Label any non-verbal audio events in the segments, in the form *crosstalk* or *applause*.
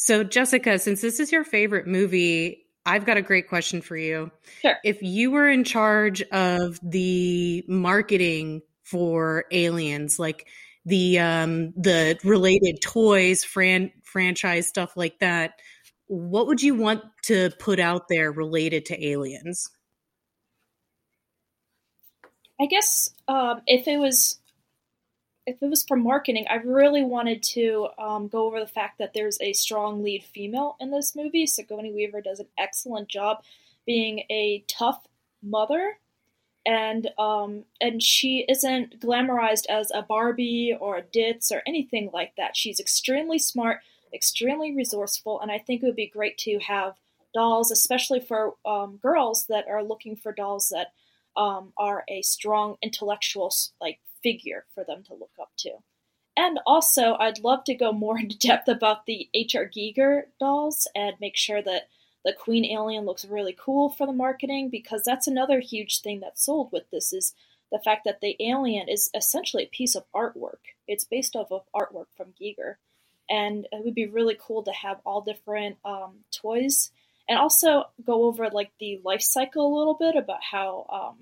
So, Jessica, since this is your favorite movie, I've got a great question for you. Sure. If you were in charge of the marketing for Aliens, like the um the related toys, fran- franchise stuff like that, what would you want to put out there related to Aliens? I guess um, if it was if it was for marketing, I really wanted to um, go over the fact that there's a strong lead female in this movie. Sigourney Weaver does an excellent job being a tough mother, and um, and she isn't glamorized as a Barbie or a Ditz or anything like that. She's extremely smart, extremely resourceful, and I think it would be great to have dolls, especially for um, girls that are looking for dolls that um, are a strong intellectual like figure for them to look up to. And also, I'd love to go more *laughs* into depth about the H.R. Giger dolls and make sure that the Queen Alien looks really cool for the marketing because that's another huge thing that's sold with this is the fact that the alien is essentially a piece of artwork. It's based off of artwork from Giger. And it would be really cool to have all different um, toys and also go over like the life cycle a little bit about how um,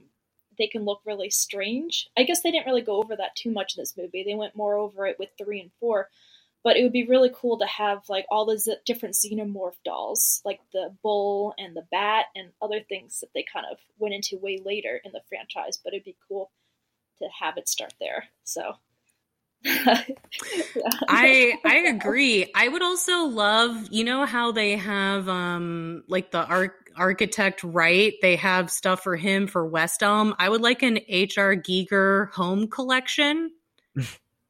they can look really strange. I guess they didn't really go over that too much in this movie. They went more over it with three and four. But it would be really cool to have like all the z- different xenomorph dolls, like the bull and the bat and other things that they kind of went into way later in the franchise. But it'd be cool to have it start there. So *laughs* I I agree. I would also love, you know how they have um like the arc architect Wright, they have stuff for him for West Elm. I would like an HR Giger home collection. *laughs*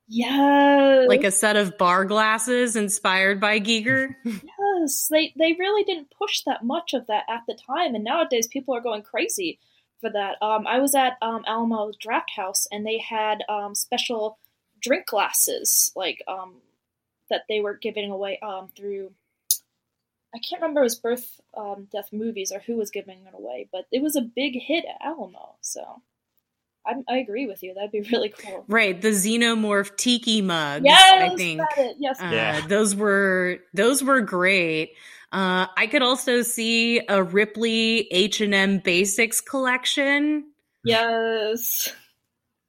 Yeah. Like a set of bar glasses inspired by Giger. *laughs* yes. They they really didn't push that much of that at the time and nowadays people are going crazy for that. Um I was at um Alamo Drafthouse and they had um special drink glasses like um that they were giving away um through I can't remember it was birth um, death movies or who was giving it away, but it was a big hit at Alamo. So I, I agree with you. That'd be *laughs* really cool. Right, the xenomorph tiki mugs. Yes, I think yes, uh, Yeah. those were those were great. Uh, I could also see a Ripley H and M Basics collection yes.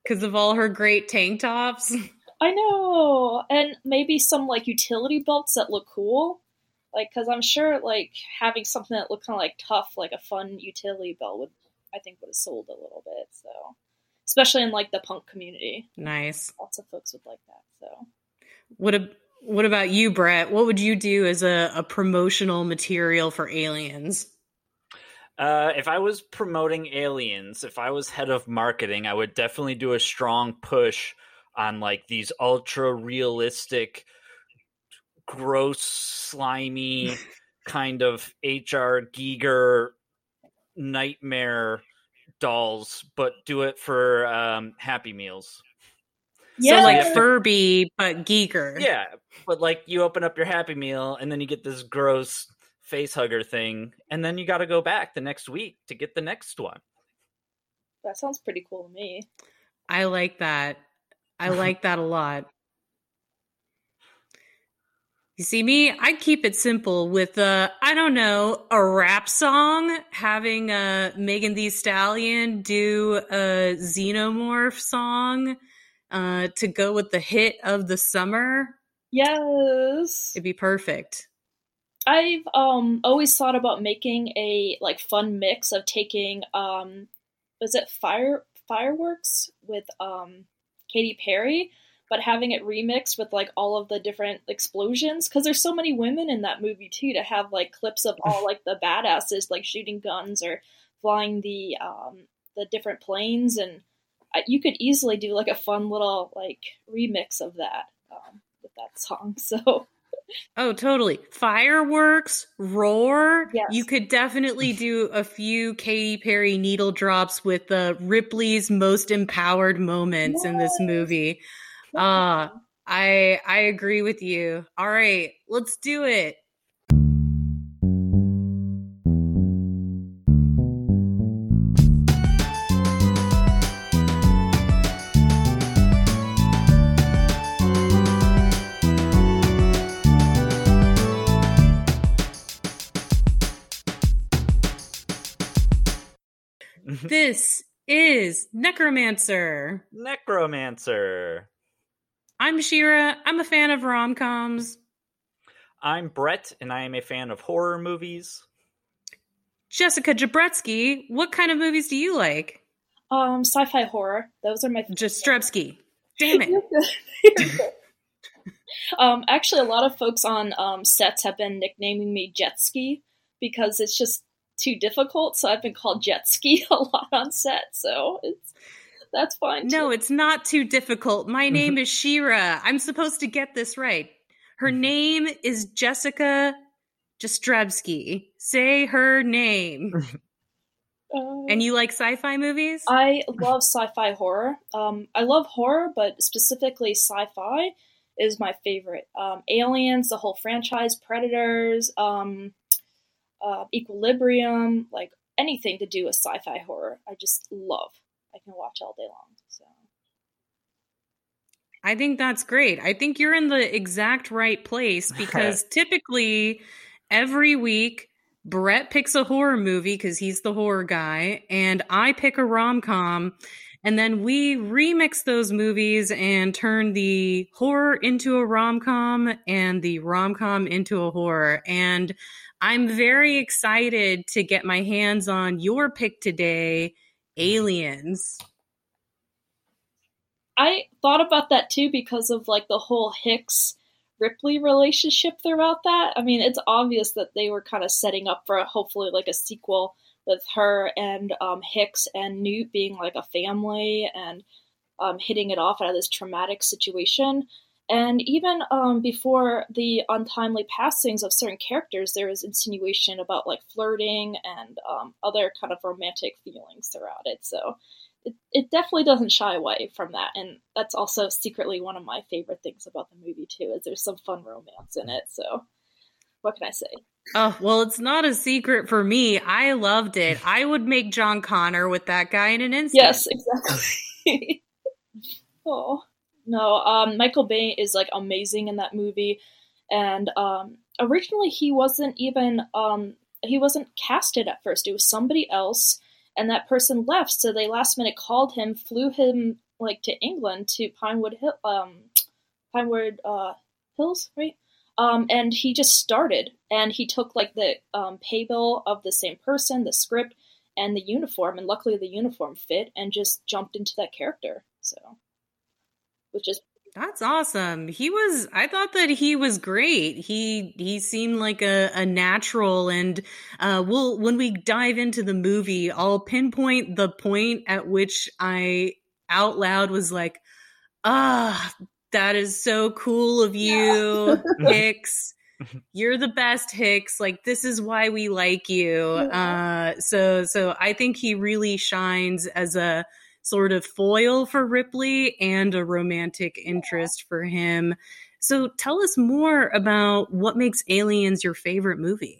because of all her great tank tops. *laughs* I know, and maybe some like utility belts that look cool. Like, because I'm sure like having something that looked kind of like tough, like a fun utility belt, would I think would have sold a little bit. So, especially in like the punk community, Nice. lots of folks would like that. So. What a, what about you, Brett? What would you do as a, a promotional material for aliens? Uh, if I was promoting aliens, if I was head of marketing, I would definitely do a strong push on like these ultra realistic, gross, slimy kind of HR Giger nightmare dolls, but do it for um, Happy Meals. So like Furby, but Giger. Yeah, but like you open up your Happy Meal and then you get this gross face hugger thing, and then you got to go back the next week to get the next one. That sounds pretty cool to me. I like that. I like that a lot. You see me, I keep it simple with uh I don't know, a rap song, having uh Megan Thee Stallion do a Xenomorph song uh to go with the hit of the summer. Yes. It'd be perfect. I've um always thought about making a like fun mix of taking um was it fire fireworks with um Katy Perry, but having it remixed with like all of the different explosions because there's so many women in that movie too to have like clips of all like the badasses like shooting guns or flying the um the different planes and you could easily do like a fun little like remix of that um, with that song *laughs* so Oh, totally. Fireworks, roar. Yes. You could definitely do a few Katy Perry needle drops with uh, Ripley's most empowered moments in this movie. Uh, I I agree with you. All right, let's do it. Mm-hmm. this is Necromancer. Necromancer. I'm Shira. I'm a fan of rom coms. I'm Brett, and I am a fan of horror movies. Jessica Jabretsky, what kind of movies do you like? Um, sci-fi horror. Those are my Jastrebsky. *laughs* Damn it. *laughs* um, actually, a lot of folks on um, sets have been nicknaming me Jetski because it's just too difficult. So I've been called Jetski *laughs* a lot on set. So it's that's fine. No, it's not too difficult. My *laughs* name is Shira. I'm supposed to get this right. Her name is Jessica Jastrebsky. Say her name. Uh, *laughs* and you like sci-fi movies? I love sci-fi horror. Um, I love horror, but specifically sci-fi is my favorite. Um, Aliens, the whole franchise, Predators, um, uh, Equilibrium, like anything to do with sci-fi horror, I just love. I can watch all day long. So. I think that's great. I think you're in the exact right place *laughs* because typically every week Brett picks a horror movie because he's the horror guy, and I pick a rom com. And then we remix those movies and turn the horror into a rom com and the rom com into a horror. And I'm very excited to get my hands on your pick today Aliens. I thought about that too because of like the whole Hicks Ripley relationship throughout that. I mean, it's obvious that they were kind of setting up for a, hopefully like a sequel with her and um, Hicks and Newt being like a family and um, hitting it off out of this traumatic situation. And even um, before the untimely passings of certain characters, there was insinuation about like flirting and um, other kind of romantic feelings throughout it. So it, it definitely doesn't shy away from that. And that's also secretly one of my favorite things about the movie, too, is there's some fun romance in it. So what can I say? Oh, well, it's not a secret for me. I loved it. I would make John Connor with that guy in an instant. Yes, exactly. *laughs* oh no, um, Michael Biehn is like amazing in that movie, and um, originally he wasn't even um, he wasn't casted at first. It was somebody else, and that person left. So they last minute called him, flew him like to England to Pinewood Hill, um, Pinewood uh, Hills, right? Um, and he just started, and he took like the um, pay bill of the same person, the script, and the uniform, and luckily the uniform fit, and just jumped into that character. So which is that's awesome. He was I thought that he was great. He he seemed like a, a natural and uh we'll when we dive into the movie, I'll pinpoint the point at which I out loud was like, ah, that is so cool of you, yeah. *laughs* Hicks. *laughs* You're the best, Hicks. Like this is why we like you. Uh so so I think he really shines as a sort of foil for Ripley and a romantic interest for him. So tell us more about what makes Aliens your favorite movie.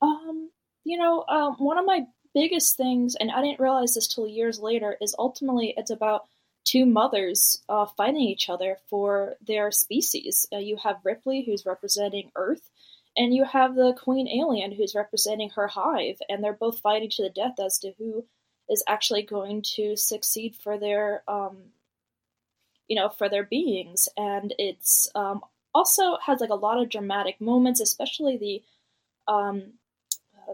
Um, you know, um, one of my biggest things, and I didn't realize this till years later, is ultimately it's about two mothers uh, fighting each other for their species. Uh, you have Ripley, who's representing Earth, and you have the Queen Alien, who's representing her hive, and they're both fighting to the death as to who is actually going to succeed for their um, you know for their beings. And it's um, also has like a lot of dramatic moments especially the um,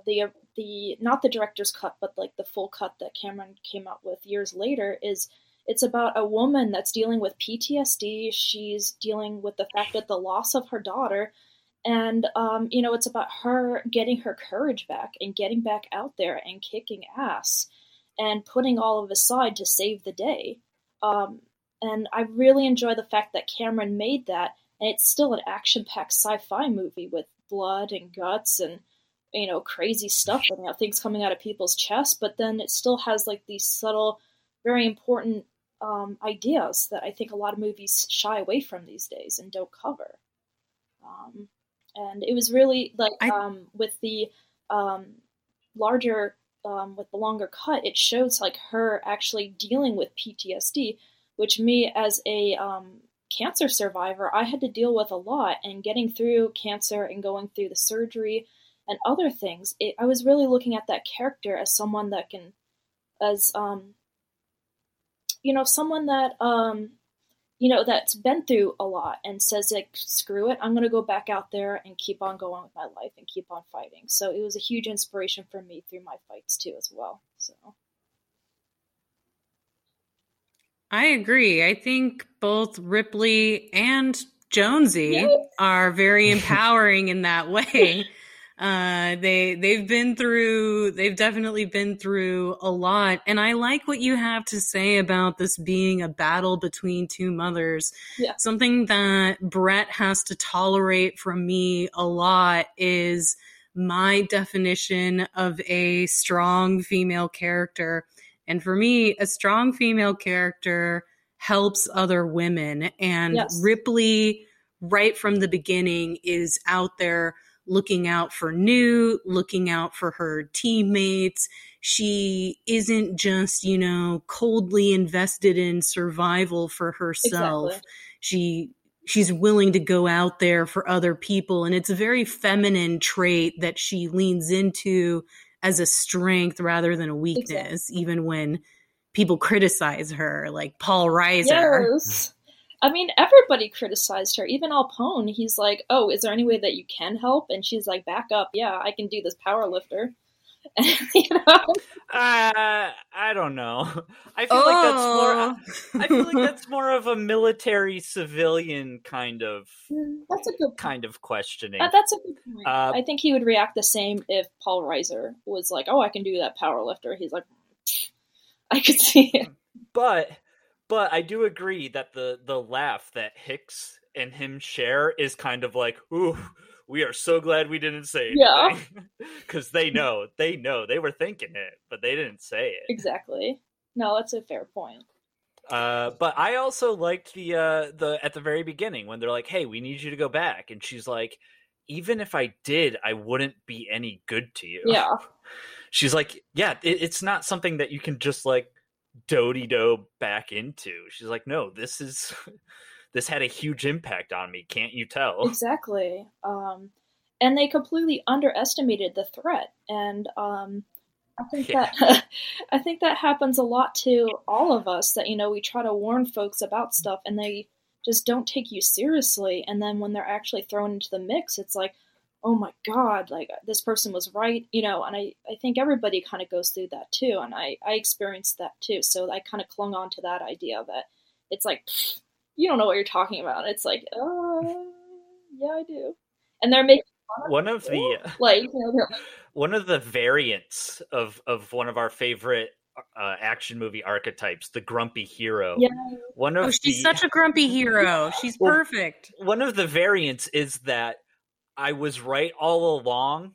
the the not the director's cut but like the full cut that cameron came out with years later is it's about a woman that's dealing with ptsd she's dealing with the fact that the loss of her daughter. And um, you know it's about her getting her courage back and getting back out there and kicking ass and putting all of aside to save the day. Um, and I really enjoy the fact that Cameron made that, and it's still an action-packed sci-fi movie with blood and guts and you know crazy stuff and you know, things coming out of people's chests. But then it still has like these subtle, very important um, ideas that I think a lot of movies shy away from these days and don't cover. Um, and it was really like I... um, with the um, larger um, with the longer cut, it shows like her actually dealing with PTSD, which me as a um, cancer survivor, I had to deal with a lot. And getting through cancer and going through the surgery and other things, it, I was really looking at that character as someone that can as um, you know someone that um, you know that's been through a lot and says like screw it i'm going to go back out there and keep on going with my life and keep on fighting so it was a huge inspiration for me through my fights too as well so I agree. I think both Ripley and Jonesy Yes. are very empowering in that way. *laughs* Uh, they they've been through they've definitely been through a lot, and I like what you have to say about this being a battle between two mothers. Yeah. Something that Brett has to tolerate from me a lot is my definition of a strong female character. And for me, a strong female character helps other women. And Yes. Ripley, right from the beginning, is out there looking out for Newt, looking out for her teammates. She isn't just, you know, coldly invested in survival for herself. Exactly. She she's willing to go out there for other people and it's a very feminine trait that she leans into as a strength rather than a weakness even when people criticize her like Paul Reiser. yes i mean everybody criticized her even Apone he's like oh is there any way that you can help and she's like back up yeah i can do this power lifter *laughs* and, you know Uh, I don't know. I feel like that's more. I feel like that's *laughs* more of a military civilian kind of that's a good kind of questioning. Uh, that's a good point. Uh, I think he would react the same if Paul Reiser was like, "Oh, I can do that power lifter." He's like, "I could see it." but but I do agree that the the laugh that Hicks and him share is kind of like, ooh, we are so glad we didn't say Yeah. Because *laughs* they know, they know, they were thinking it, but they didn't say it. Exactly. No, that's a fair point. Uh, but I also liked the uh the at the very beginning when they're like, "Hey, we need you to go back," and she's like, "Even if I did, I wouldn't be any good to you." Yeah. *laughs* she's like, "Yeah, it, it's not something that you can just like doty do back into." She's like, "No, this is *laughs* this had a huge impact on me. Can't you tell?" Exactly. Um, and they completely underestimated the threat, and um, I think Yeah. that *laughs* I think that happens a lot to all of us. That you know, we try to warn folks about stuff, and they just don't take you seriously. And then when they're actually thrown into the mix, it's like, oh my god, like this person was right, you know. And I I think everybody kind of goes through that too, and I I experienced that too. So I kind of clung on to that idea that it's like *sniffs* you don't know what you're talking about. It's like, uh, yeah, I do. And they're making of One of the *laughs* like, you know, like, *laughs* one of the variants of of one of our favorite uh, action movie archetypes, the grumpy hero. yeah, One of Oh, she's the, such a grumpy hero. She's Well, perfect. one of the variants is that I was right all along,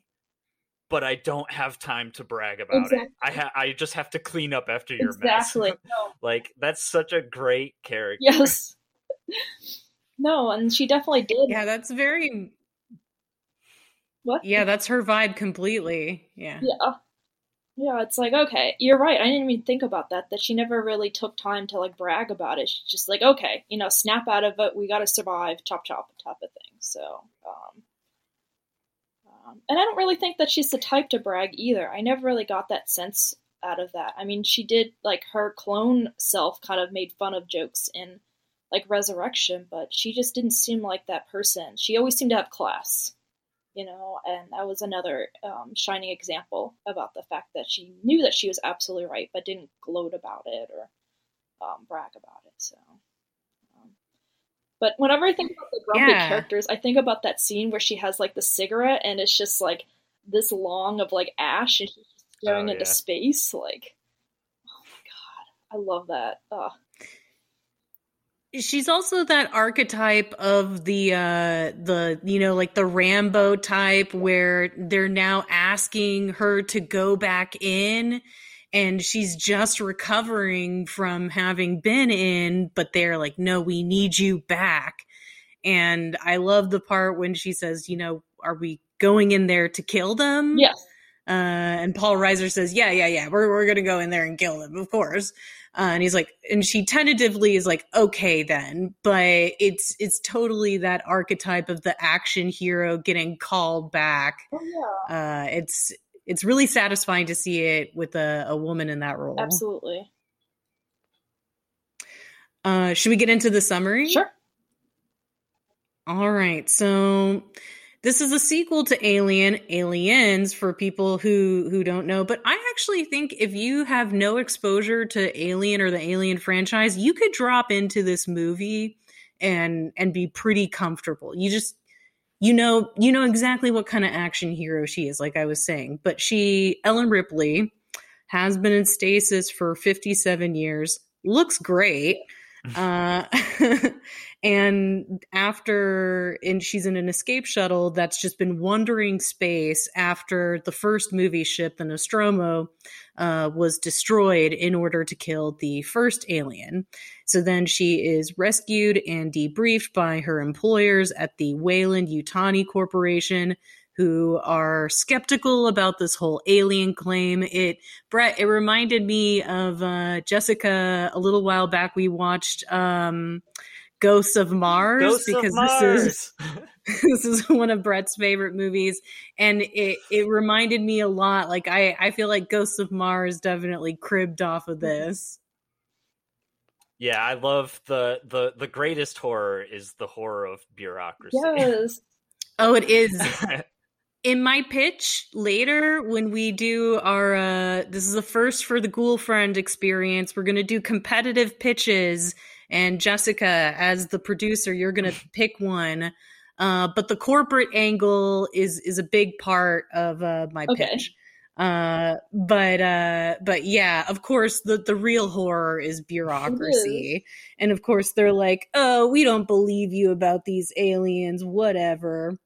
but I don't have time to brag about it. I ha- I just have to clean up after your exactly. mess. *laughs* No, like that's such a great character. yes. No, and she definitely did. Yeah, that's very What? Yeah, that's her vibe completely. Yeah. Yeah. Yeah, it's like, okay, you're right. I didn't even think about that, that she never really took time to like brag about it. She's just like, okay, you know, snap out of it. We got to survive, chop chop type of thing. So, um, um, and I don't really think that she's the type to brag either. I never really got that sense out of that. I mean, she did, like, her clone self kind of made fun of jokes in, like, Resurrection, but she just didn't seem like that person. She always seemed to have class you know, and that was another um, shining example about the fact that she knew that she was absolutely right, but didn't gloat about it or um, brag about it. So, but whenever I think about the grumpy Yeah. characters, I think about that scene where she has like the cigarette and it's just like this long of like ash and she's just staring Oh, into yeah. space. Like, oh my god, I love that. Oh, She's also that archetype of the uh the you know like the Rambo type where they're now asking her to go back in and she's just recovering from having been in but they're like no we need you back and I love the part when she says you know are we going in there to kill them yes, Uh, and Paul Reiser says, "Yeah, yeah, yeah, we're we're gonna go in there and kill them, of course." Uh, and he's like, and she tentatively is like, "Okay, then," but it's it's totally that archetype of the action hero getting called back. oh yeah, Uh, it's it's really satisfying to see it with a, a woman in that role. Absolutely. Uh, should we get into the summary? Sure. All right. So this is a sequel to Alien, Aliens for people who who don't know, but I actually think if you have no exposure to Alien or the Alien franchise, you could drop into this movie and and be pretty comfortable. You just you know you know exactly what kind of action hero she is like I was saying. But she Ellen Ripley has been in stasis for 57 years. Looks great. *laughs* Uh, *laughs* and after, and she's in an escape shuttle that's just been wandering space after the first movie ship, the Nostromo, uh, was destroyed in order to kill the first alien. So then she is rescued and debriefed by her employers at the Weyland-Yutani Corporation, who are skeptical about this whole alien claim. It Brett, it reminded me of uh, Jessica a little while back. We watched um, Ghosts of Mars Ghosts because of Mars. this is *laughs* this is one of Brett's favorite movies, and it it reminded me a lot. Like I I feel like Ghosts of Mars definitely cribbed off of this. Yeah, I love the the the greatest horror is the horror of bureaucracy. Yes. *laughs* Oh, it is. *laughs* in my pitch later when we do our uh this is the first for the ghoul friend experience we're going to do competitive pitches and jessica as the producer you're going *laughs* to pick one. Uh but the corporate angle is is a big part of uh my Okay. pitch. Uh but uh but yeah of course the the real horror is bureaucracy. And of course they're like oh we don't believe you about these aliens whatever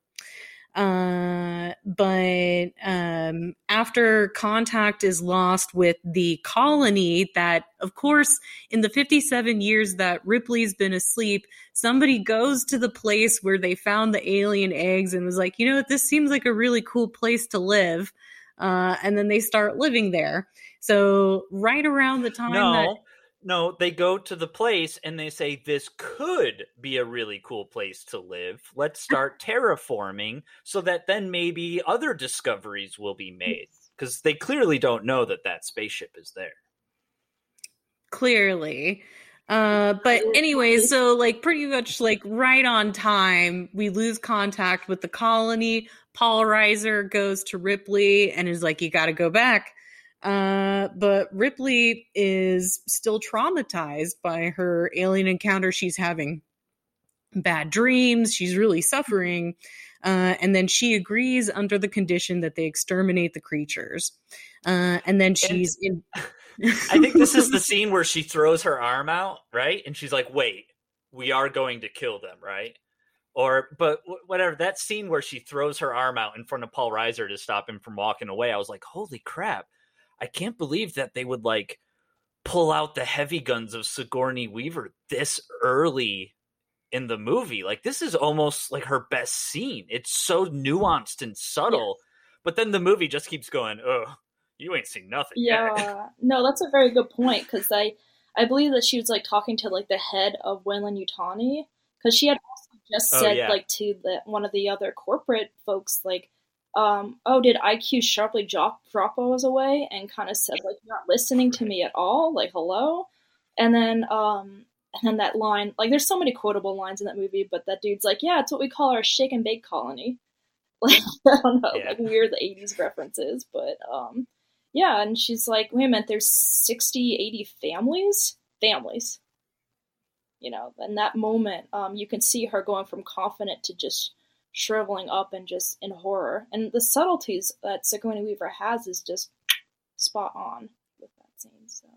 uh, but um, after contact is lost with the colony, that of course, in the 57 years that Ripley's been asleep, somebody goes to the place where they found the alien eggs and was like, you know, what, this seems like a really cool place to live. Uh, and then they start living there. So right around the time no, that no, they go to the place and they say this could be a really cool place to live. Let's *laughs* start terraforming so that then maybe other discoveries will be made. Because they clearly don't know that that spaceship is there. clearly. Uh but anyway so like pretty much like right on time we lose contact with the colony. Paul reiser goes to ripley and is like you got to go back uh but ripley is still traumatized by her alien encounter she's having bad dreams she's really suffering uh, and then she agrees under the condition that they exterminate the creatures uh, and then she's in I think this is *laughs* the scene where she throws her arm out, right? And she's like, "Wait, we are going to kill them, right?" Or, but wh- whatever that scene where she throws her arm out in front of Paul Reiser to stop him from walking away, I was like, "Holy crap! I can't believe that they would like pull out the heavy guns of Sigourney Weaver this early in the movie. Like, this is almost like her best scene. It's so nuanced and subtle, but then the movie just keeps going, "Oh, you ain't seen nothing." yet." Yeah. No, that's a very good point because I, I believe that she was like talking to like the head of Weyland-Yutani because she had also just Oh, said yeah. like to the one of the other corporate folks like, um, oh, did IQ sharply drop drop was away and kind of said like you're not listening to me at all, like hello, and then um. And then that line, like, there's so many quotable lines in that movie, but that dude's like, "Yeah, it's what we call our shake and bake colony." *laughs* Like, I don't know, Yeah. like weird the '80s references, but um, yeah, and she's like, wait a minute, there's 60, 80 families? Families. You know, in that moment, um, you can see her going from confident to just shriveling up and just in horror. And the subtleties that Sigourney Weaver has is just spot on with that scene. So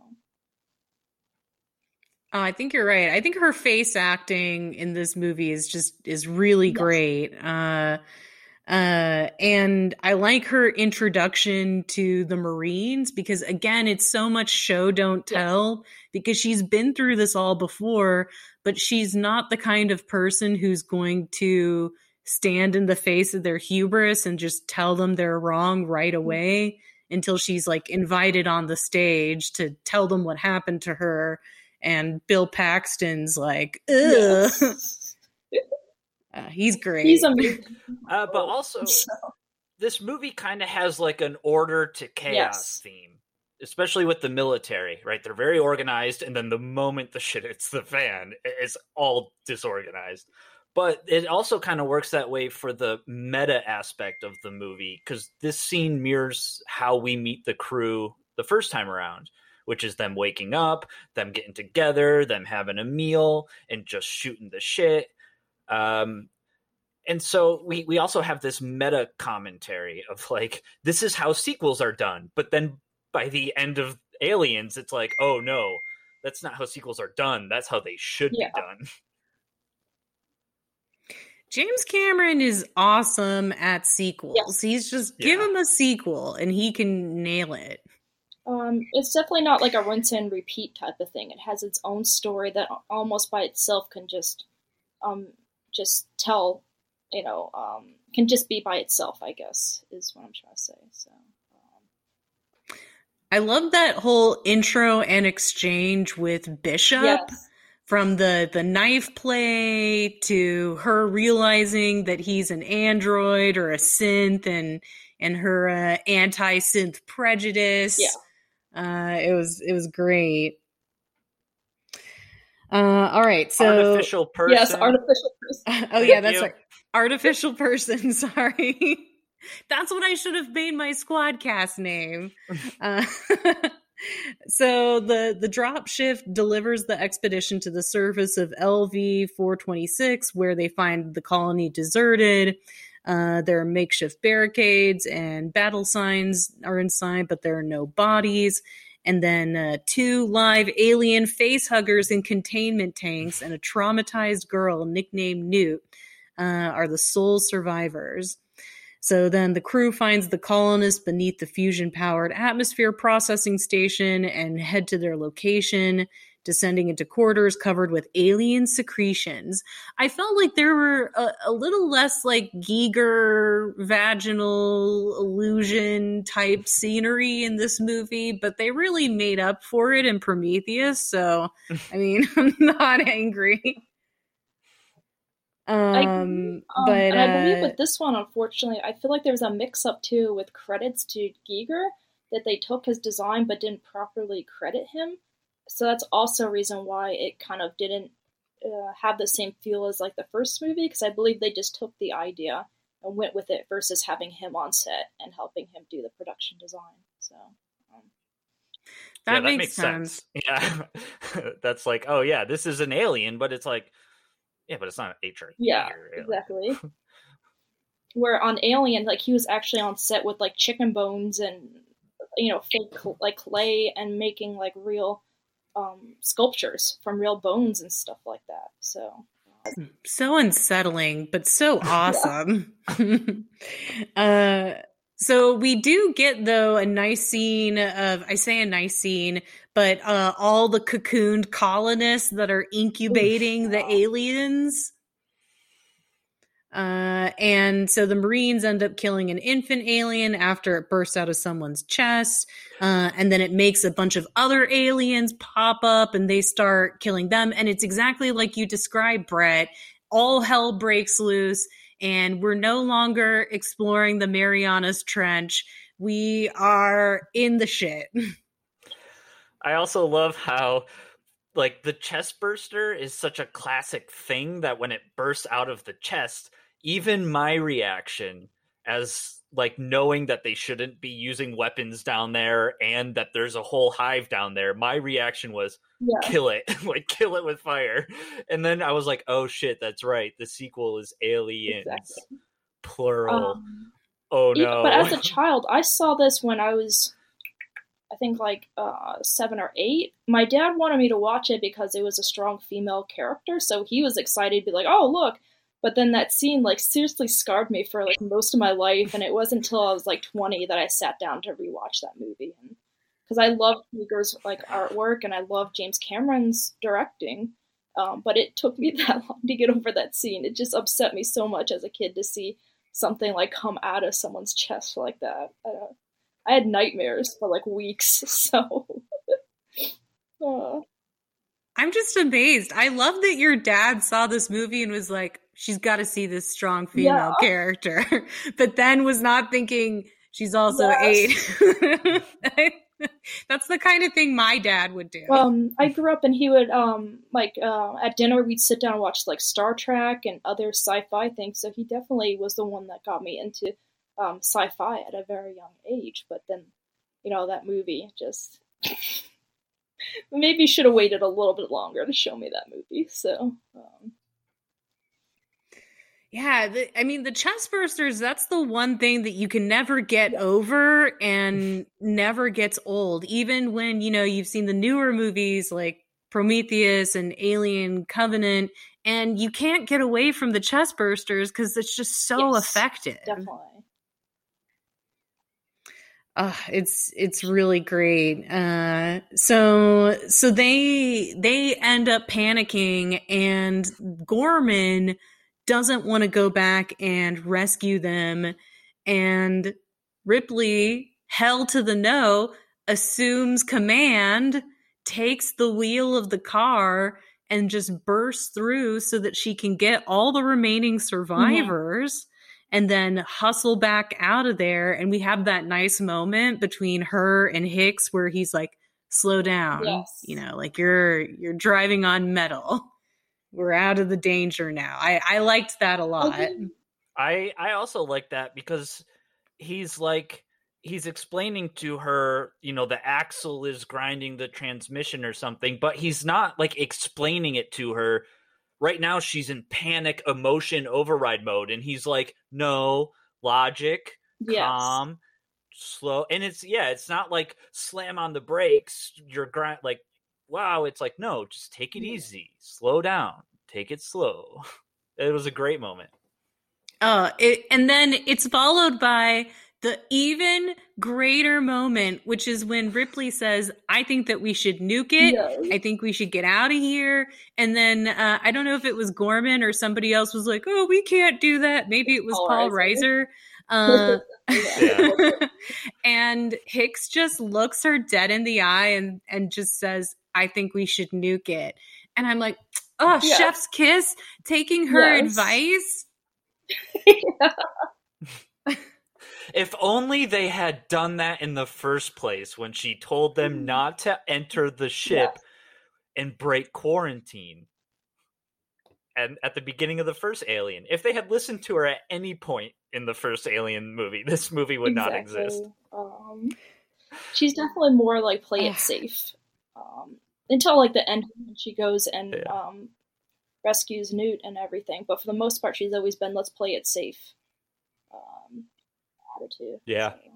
Oh, I think you're right. I think her face acting in this movie is just is really Yes. great. Uh uh and I like her introduction to the Marines because again, it's so much show don't tell because she's been through this all before, but she's not the kind of person who's going to stand in the face of their hubris and just tell them they're wrong right away until she's like invited on the stage to tell them what happened to her and Bill Paxton's like, Ugh. yes. *laughs* Uh, he's great. he's amazing. Uh, but also, So, this movie kind of has like an order to chaos Yes. theme, especially with the military, right? They're very organized, and then the moment the shit hits the fan, it's all disorganized. But it also kind of works that way for the meta aspect of the movie because this scene mirrors how we meet the crew the first time around, which is them waking up, them getting together, them having a meal, and just shooting the shit. Um, and so we we also have this meta commentary of like this is how sequels are done but then by the end of aliens it's like oh no that's not how sequels are done that's how they should Yeah. be done James Cameron is awesome at sequels. He's just give him a sequel and he can nail it. Um, it's definitely not like a rinse and repeat type of thing. It has its own story that almost by itself can just, um, just tell, you know, um, can just be by itself. I guess is what I'm trying to say. So, um, I love that whole intro and exchange with Bishop. yes, from the the knife play to her realizing that he's an android or a synth and and her uh, anti-synth prejudice Yeah. uh it was it was great uh all right so artificial person yes, artificial. person. *laughs* oh yeah that's you. right artificial person *laughs* sorry that's what i should have made my SquadCast name uh, *laughs* so the the dropship delivers the expedition to the surface of lv 426 where they find the colony deserted uh, there are makeshift barricades and battle signs are inside but there are no bodies and then uh, two live alien face huggers in containment tanks and a traumatized girl nicknamed Newt uh, are the sole survivors. So then the crew finds the colonists beneath the fusion powered atmosphere processing station and head to their location, descending into quarters covered with alien secretions. I felt like there were a, a little less like Giger vaginal illusion type scenery in this movie, but they really made up for it in Prometheus. So, I mean, *laughs* I'm not angry. Um, Um, but and I believe uh, with this one, unfortunately, I feel like there was a mix-up too with credits to Giger that they took his design but didn't properly credit him. So that's also a reason why it kind of didn't uh, have the same feel as like the first movie because I believe they just took the idea and went with it versus having him on set and helping him do the production design. So um, that, yeah, makes, sense. *laughs* yeah *laughs* that's like oh yeah this is an alien but it's like yeah but it's not an HR yeah, alien. exactly. *laughs* Where on Alien, like he was actually on set with like chicken bones and you know fake like clay and making like real um, sculptures from real bones and stuff like that. So so unsettling but so *laughs* awesome *laughs* uh so we do get though a nice scene of i say a nice scene but uh all the cocooned colonists that are incubating the aliens. Uh and so the marines end up killing an infant alien after it bursts out of someone's chest uh and then it makes a bunch of other aliens pop up and they start killing them. And it's exactly like you described brett. All hell breaks loose and we're no longer exploring the marianas trench. We are in the shit. *laughs* I also love how like the chest burster is such a classic thing that when it bursts out of the chest, even my reaction as like knowing that they shouldn't be using weapons down there and that there's a whole hive down there, my reaction was yeah, kill it, *laughs* like kill it with fire. And then I was like, oh shit, that's right. The sequel is aliens exactly. plural. Um, oh no. But as a *laughs* child, I saw this when I was, I think like uh, seven or eight. My dad wanted me to watch it because it was a strong female character, so he was excited to be like, "Oh, look!" But then that scene like seriously scarred me for like most of my life, and it wasn't until I was like twenty that I sat down to rewatch that movie. Because I love Giger's like artwork and I love James Cameron's directing, um, but it took me *laughs* that long to get over that scene. It just upset me so much as a kid to see something like come out of someone's chest like that. I, I had nightmares for like weeks. *laughs* So, *laughs* uh, i'm just amazed i love that your dad saw this movie and was like she's got to see this strong female yeah. character, *laughs* but then was not thinking she's also yes. eight. *laughs* That's the kind of thing my dad would do. Um, I grew up and he would um like uh, at dinner we'd sit down and watch like Star Trek and other sci-fi things. So he definitely was the one that got me into um, sci-fi at a very young age. But then, you know, that movie just *laughs* maybe should have waited a little bit longer to show me that movie. So. Um, yeah, the, I mean the chest bursters. That's the one thing that you can never get over and *laughs* never gets old. Even when you know you've seen the newer movies like Prometheus and Alien Covenant, and you can't get away from the chest bursters because it's just so yes, effective. Definitely. Uh, it's it's really great. Uh, so so they they end up panicking, and Gorman doesn't want to go back and rescue them. And Ripley, hell to the no, assumes command, takes the wheel of the car, and just bursts through so that she can get all the remaining survivors. Mm-hmm. And then hustle back out of there. And we have that nice moment between her and Hicks where he's like, slow down. Yes. You know, like you're you're driving on metal we're out of the danger now. I I liked that a lot. Okay. I I also like that because he's like he's explaining to her, you know, the axle is grinding the transmission or something, but he's not like explaining it to her. Right now she's in panic emotion override mode and he's like, "No, logic, yes. calm, slow." And it's yeah, it's not like slam on the brakes, you're grind like wow, it's like, no, just take it easy, slow down, take it slow. *laughs* It was a great moment. Uh, it, and then it's followed by the even greater moment, which is when Ripley says, I think that we should nuke it. Yes. I think we should get out of here. And then uh, I don't know if it was Gorman or somebody else was like, oh, we can't do that. Maybe it was Paul, Paul Reiser. Uh, *laughs* *laughs* and Hicks just looks her dead in the eye and, and just says, I think we should nuke it. And I'm like, oh, yes. chef's kiss, taking her yes. advice. *laughs* if only they had done that in the first place when she told them mm. not to enter the ship yes. and break quarantine. And at the beginning of the first Alien, if they had listened to her at any point in the first Alien movie, *laughs* this movie would exactly. not exist. Um, she's definitely more like play it safe. Um, until like the end when she goes and yeah. um, rescues Newt and everything. But for the most part, she's always been let's play it safe um, attitude. Yeah. So.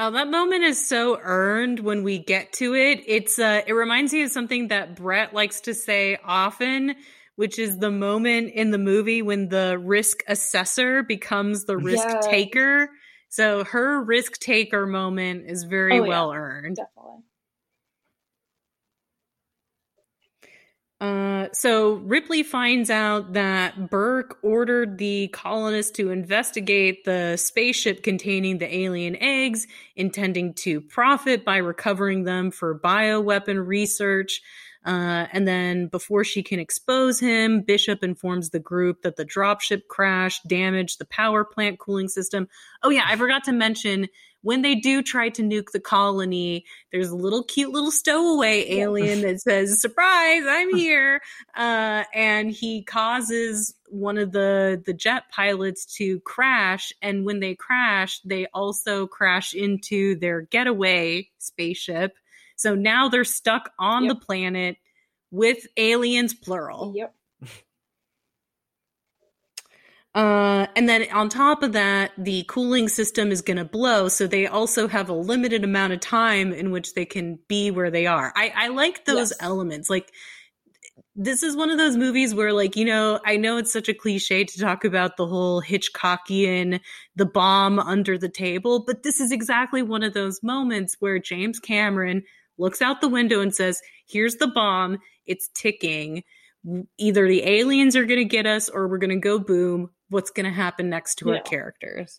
Oh, that moment is so earned when we get to it. It's uh it reminds me of something that Brett likes to say often, which is the moment in the movie when the risk assessor becomes the risk yeah. taker. So her risk taker moment is very oh, well yeah. earned. Definitely. Uh, so Ripley finds out that Burke ordered the colonists to investigate the spaceship containing the alien eggs, intending to profit by recovering them for bioweapon research. Uh, and then before she can expose him, Bishop informs the group that the dropship crash damaged the power plant cooling system. Oh, yeah, I forgot to mention when they do try to nuke the colony, there's a little cute little stowaway alien that says, surprise, I'm *laughs* here. Uh, and he causes one of the, the jet pilots to crash. And when they crash, they also crash into their getaway spaceship. So now they're stuck on yep. the planet with aliens, plural. Yep. *laughs* Uh, and then on top of that, the cooling system is going to blow. So they also have a limited amount of time in which they can be where they are. I, I like those yes. elements. Like, this is one of those movies where, like, you know, I know it's such a cliche to talk about the whole Hitchcockian, the bomb under the table, but this is exactly one of those moments where James Cameron looks out the window and says, Here's the bomb, it's ticking. Either the aliens are going to get us or we're going to go boom what's going to happen next to yeah. our characters.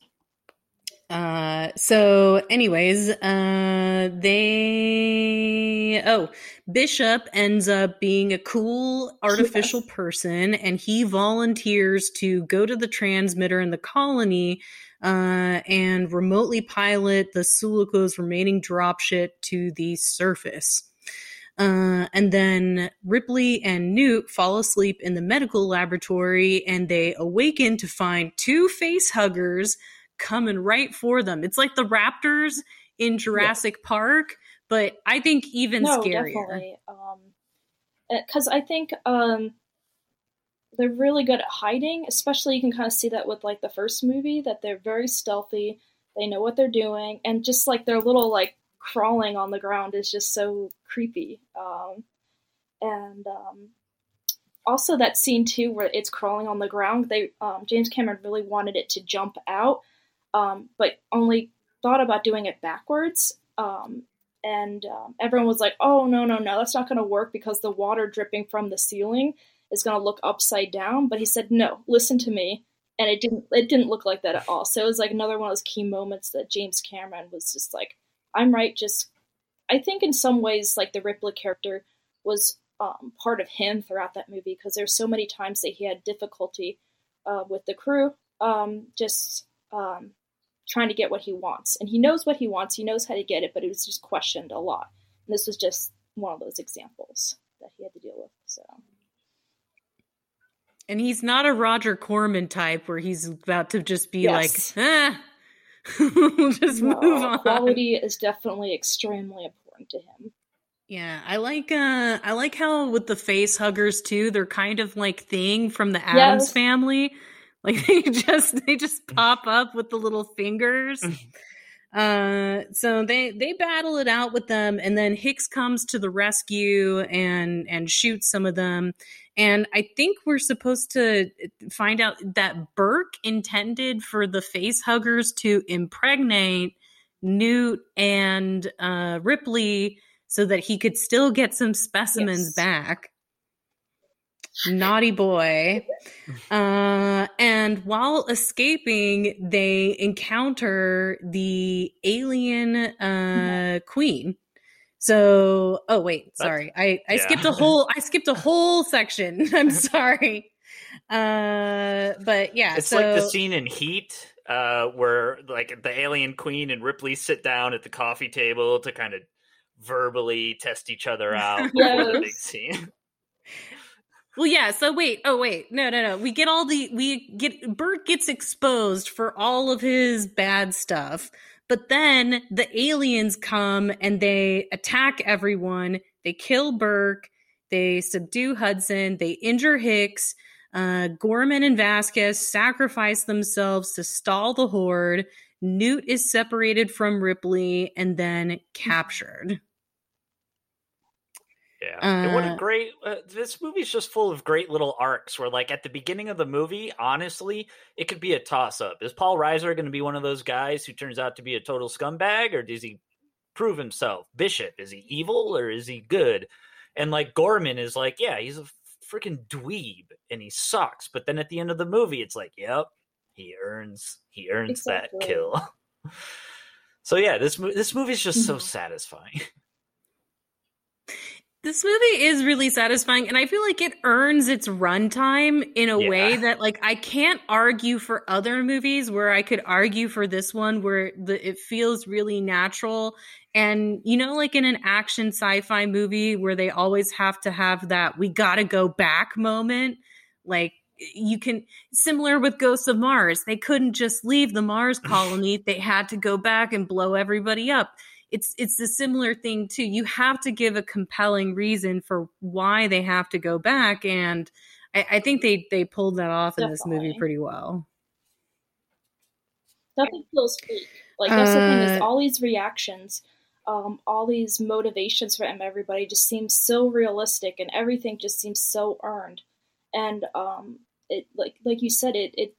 Uh, so, anyways, uh, they oh, Bishop ends up being a cool artificial yes. person, and he volunteers to go to the transmitter in the colony uh, and remotely pilot the Sulaco's remaining dropship to the surface. Uh, and then Ripley and Newt fall asleep in the medical laboratory and they awaken to find two face huggers coming right for them. It's like the Raptors in Jurassic yeah. Park, but I think even no, scarier. Definitely. Um, because I think um, they're really good at hiding. Especially, you can kind of see that with like the first movie that they're very stealthy. They know what they're doing, and just like their little like crawling on the ground is just so creepy. Um, and um, also that scene too where it's crawling on the ground. They um, James Cameron really wanted it to jump out, um, but only thought about doing it backwards. Um, and um, everyone was like, "Oh no, no, no, that's not going to work because the water dripping from the ceiling is going to look upside down." But he said, "No, listen to me." And it didn't. It didn't look like that at all. So it was like another one of those key moments that James Cameron was just like, "I'm right." Just, I think in some ways, like the Ripley character was um, part of him throughout that movie because there's so many times that he had difficulty uh, with the crew. Um, just um, trying to get what he wants. And he knows what he wants, he knows how to get it, but it was just questioned a lot. And this was just one of those examples that he had to deal with. So and he's not a Roger Corman type where he's about to just be yes. like, ah, *laughs* just no, move on. Quality is definitely extremely important to him. Yeah, I like uh I like how with the face huggers too, they're kind of like thing from the Addams yes. family like *laughs* they just they just pop up with the little fingers. *laughs* uh so they they battle it out with them and then Hicks comes to the rescue and and shoots some of them. And I think we're supposed to find out that Burke intended for the face huggers to impregnate Newt and uh, Ripley so that he could still get some specimens yes. back naughty boy. Uh, and while escaping, they encounter the alien uh, queen. So, oh wait, sorry, I I yeah. skipped a *laughs* whole I skipped a whole section. *laughs* I'm sorry. Uh, but yeah, it's so, like the scene in Heat, uh, where like the alien queen and Ripley sit down at the coffee table to kind of verbally test each other out yes. before the big scene. *laughs* Well, yeah. So wait. Oh, wait. No, no, no. We get all the we get Burt gets exposed for all of his bad stuff, but then the aliens come and they attack everyone. They kill Burke. They subdue Hudson. They injure Hicks. Uh, Gorman and Vasquez sacrifice themselves to stall the horde. Newt is separated from Ripley and then captured. Yeah, uh, and what a great! Uh, this movie's just full of great little arcs. Where, like, at the beginning of the movie, honestly, it could be a toss-up. Is Paul Reiser going to be one of those guys who turns out to be a total scumbag, or does he prove himself? Bishop is he evil or is he good? And like Gorman is like, yeah, he's a freaking dweeb and he sucks. But then at the end of the movie, it's like, yep, he earns he earns exactly. that kill. *laughs* so yeah, this this movie is just so mm-hmm. satisfying. *laughs* This movie is really satisfying, and I feel like it earns its runtime in a yeah. way that, like, I can't argue for other movies where I could argue for this one where the, it feels really natural. And you know, like in an action sci-fi movie where they always have to have that "we gotta go back" moment, like you can similar with Ghosts of Mars. They couldn't just leave the Mars *laughs* colony; they had to go back and blow everybody up it's it's a similar thing too. You have to give a compelling reason for why they have to go back, and I, I think they they pulled that off Definitely. in this movie pretty well. Nothing feels fake. Like that's uh, the thing is uh, all these reactions, um, all these motivations for everybody just seems so realistic, and everything just seems so earned. And um, it like like you said, it it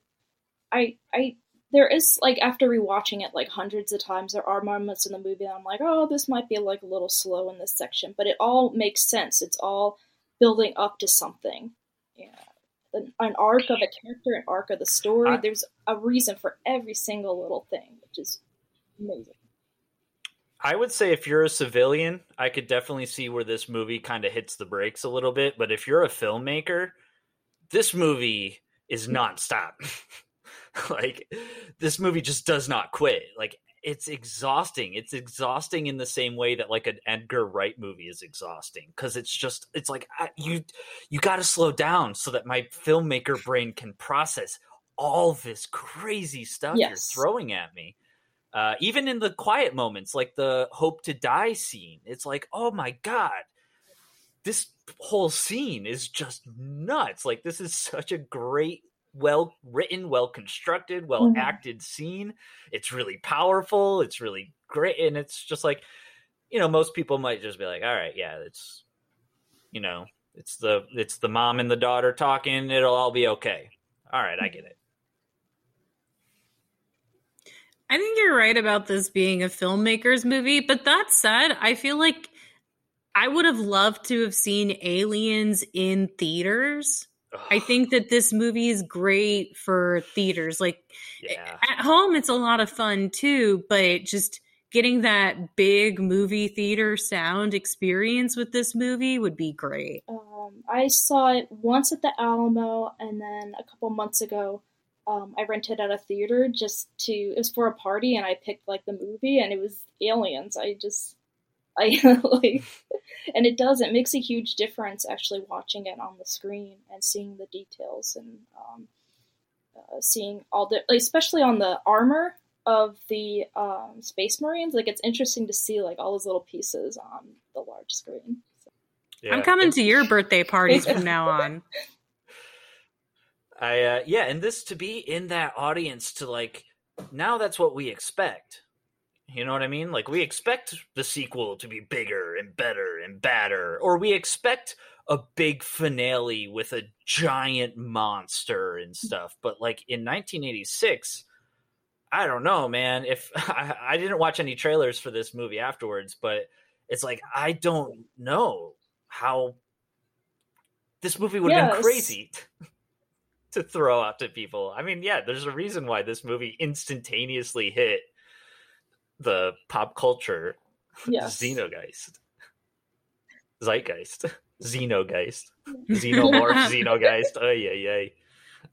I I there is like after rewatching it like hundreds of times, there are moments in the movie that I'm like, oh, this might be like a little slow in this section, but it all makes sense. It's all building up to something. Yeah, an, an arc of a character, an arc of the story. I- There's a reason for every single little thing, which is amazing. I would say if you're a civilian, I could definitely see where this movie kind of hits the brakes a little bit. But if you're a filmmaker, this movie is nonstop. *laughs* *laughs* like this movie just does not quit. Like it's exhausting. It's exhausting in the same way that like an Edgar Wright movie is exhausting because it's just it's like I, you you got to slow down so that my filmmaker brain can process all this crazy stuff Yes. you're throwing at me. Uh, even in the quiet moments, like the hope to die scene, it's like, oh my god, this whole scene is just nuts. Like this is such a great, well written, well constructed, well Mhm. acted scene. It's really powerful. It's really great, and it's just like, you know, most people might just be like, all right, yeah, it's, you know, it's the it's the mom and the daughter talking. It'll all be okay. All right, I get it. I think you're right about this being a filmmaker's movie, but that said, I feel like I would have loved to have seen Aliens in theaters. I think that this movie is great for theaters. Like yeah. at home, it's a lot of fun too, but just getting that big movie theater sound experience with this movie would be great. Um, I saw it once at the Alamo, and then a couple months ago, um, I rented at a theater just to. It was for a party, and I picked like the movie, and it was Aliens. I just, I *laughs* like, and it does. It makes a huge difference actually watching it on the screen and seeing the details and um, uh, seeing all the, especially on the armor of the um, Space Marines. Like it's interesting to see like all those little pieces on the large screen. So. yeah. I'm coming to your birthday parties from now *laughs* on. I uh, yeah, and this to be in that audience to like now that's what we expect. You know what I mean? Like we expect the sequel to be bigger and better and badder, or we expect a big finale with a giant monster and stuff. But like in 1986, I don't know, man. If *laughs* I, I didn't watch any trailers for this movie afterwards, but it's like I don't know how this movie would have Yes. been crazy *laughs* to throw out to people. I mean, yeah, there's a reason why this movie instantaneously hit the pop culture Yes. Xenogeist. Zeitgeist. Xenogeist. *laughs* Xenomorph, Xenogeist. Oh yeah, yeah.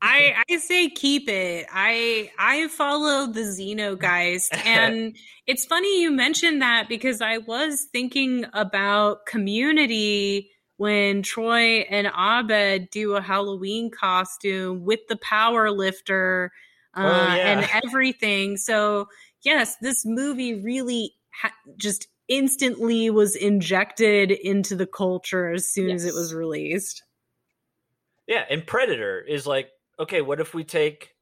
I I say keep it. I I follow the Xenogeist, *laughs* and it's funny you mentioned that because I was thinking about Community when Troy and Abed do a Halloween costume with the power lifter uh, Oh, yeah. and everything. So yes, this movie really ha- just instantly was injected into the culture as soon as it was released. Yeah, and Predator is like, okay, what if we take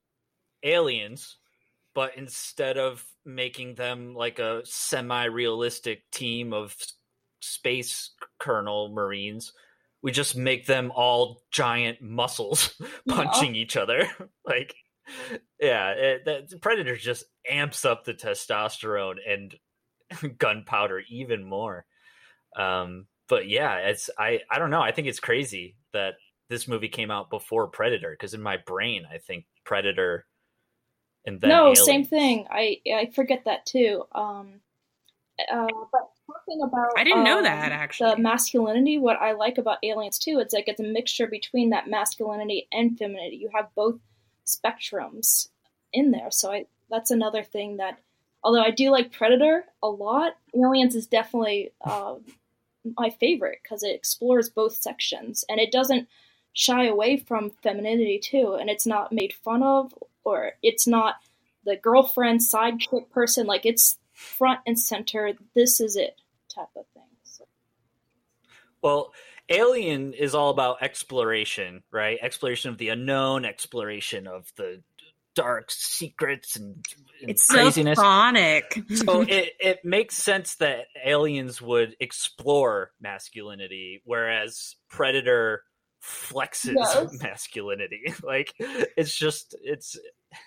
aliens, but instead of making them like a semi-realistic team of space colonial marines, we just make them all giant muscles *laughs* punching each other. *laughs* like, yeah, it, that, Predator just amps up the testosterone and *laughs* gunpowder even more. Um, but yeah, it's I I don't know. I think it's crazy that this movie came out before Predator because in my brain I think Predator and then no, Aliens. same thing. I I forget that too. Um, uh, but talking about I didn't know um, that, actually. the masculinity. What I like about Aliens too, it's like it's a mixture between that masculinity and femininity. You have both spectrums in there. So I that's another thing that, although I do like Predator a lot, Aliens is definitely uh, my favorite because it explores both sections and it doesn't shy away from femininity too, and it's not made fun of or it's not the girlfriend sidekick person. Like it's front and center. This is it type of thing. So, Well, Alien is all about exploration, right? Exploration of the unknown, exploration of the dark secrets and, and It's so craziness. so *laughs* it, it makes sense that aliens would explore masculinity, whereas Predator flexes Yes. *laughs* masculinity. *laughs* Like it's just it's,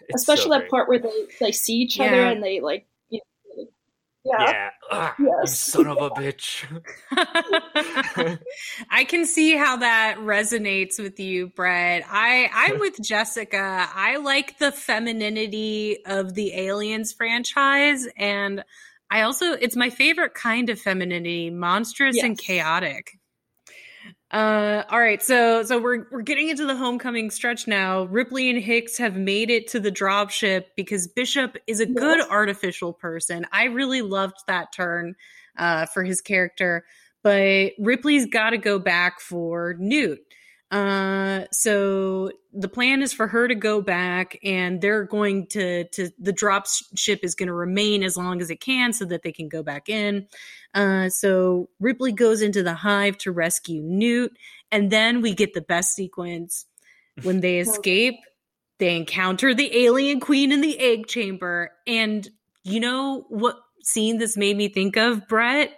it's especially so that great. part where they, they see each other and they like you know, Yeah. Yeah. Ugh, You Yes. son of a bitch. *laughs* I can see how that resonates with you, Brett. I I'm *laughs* with Jessica. I like the femininity of the Aliens franchise and I also it's my favorite kind of femininity, monstrous and chaotic. Uh all right, so so we're we're getting into the homecoming stretch now. Ripley and Hicks have made it to the dropship because Bishop is a good artificial person. I really loved that turn uh for his character but Ripley's got to go back for Newt. Uh, so the plan is for her to go back, and they're going to to the drop ship is going to remain as long as it can, so that they can go back in. Uh, so Ripley goes into the hive to rescue Newt, and then we get the best sequence when they *laughs* escape. They encounter the alien queen in the egg chamber, and you know what scene this made me think of, Brett?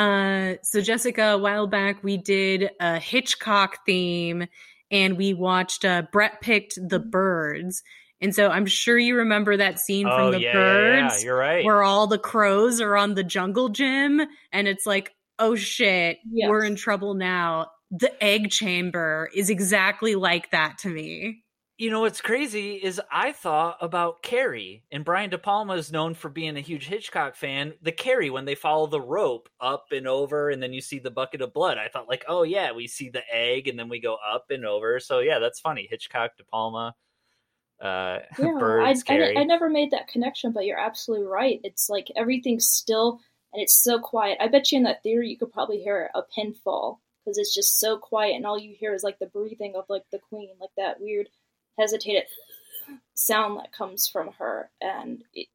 Uh, so Jessica, a while back, we did a Hitchcock theme, and we watched. Uh, Brett picked the birds, and so I'm sure you remember that scene oh from the yeah, yeah, birds, yeah, you're right. where all the crows are on the jungle gym, and it's like, oh shit, Yes. we're in trouble now. The egg chamber is exactly like that to me. You know what's crazy is I thought about Carrie, and Brian De Palma is known for being a huge Hitchcock fan. The Carrie, when they follow the rope up and over, and then you see the bucket of blood. I thought like, oh yeah, we see the egg, and then we go up and over. So yeah, that's funny. Hitchcock, De Palma, uh, *laughs* Yeah, birds, I, I, I never made that connection, but you're absolutely right. It's like everything's still and it's so quiet. I bet you in that theory you could probably hear a pin fall because it's just so quiet, and all you hear is like the breathing of like the queen, like that weird hesitated sound that comes from her, and it,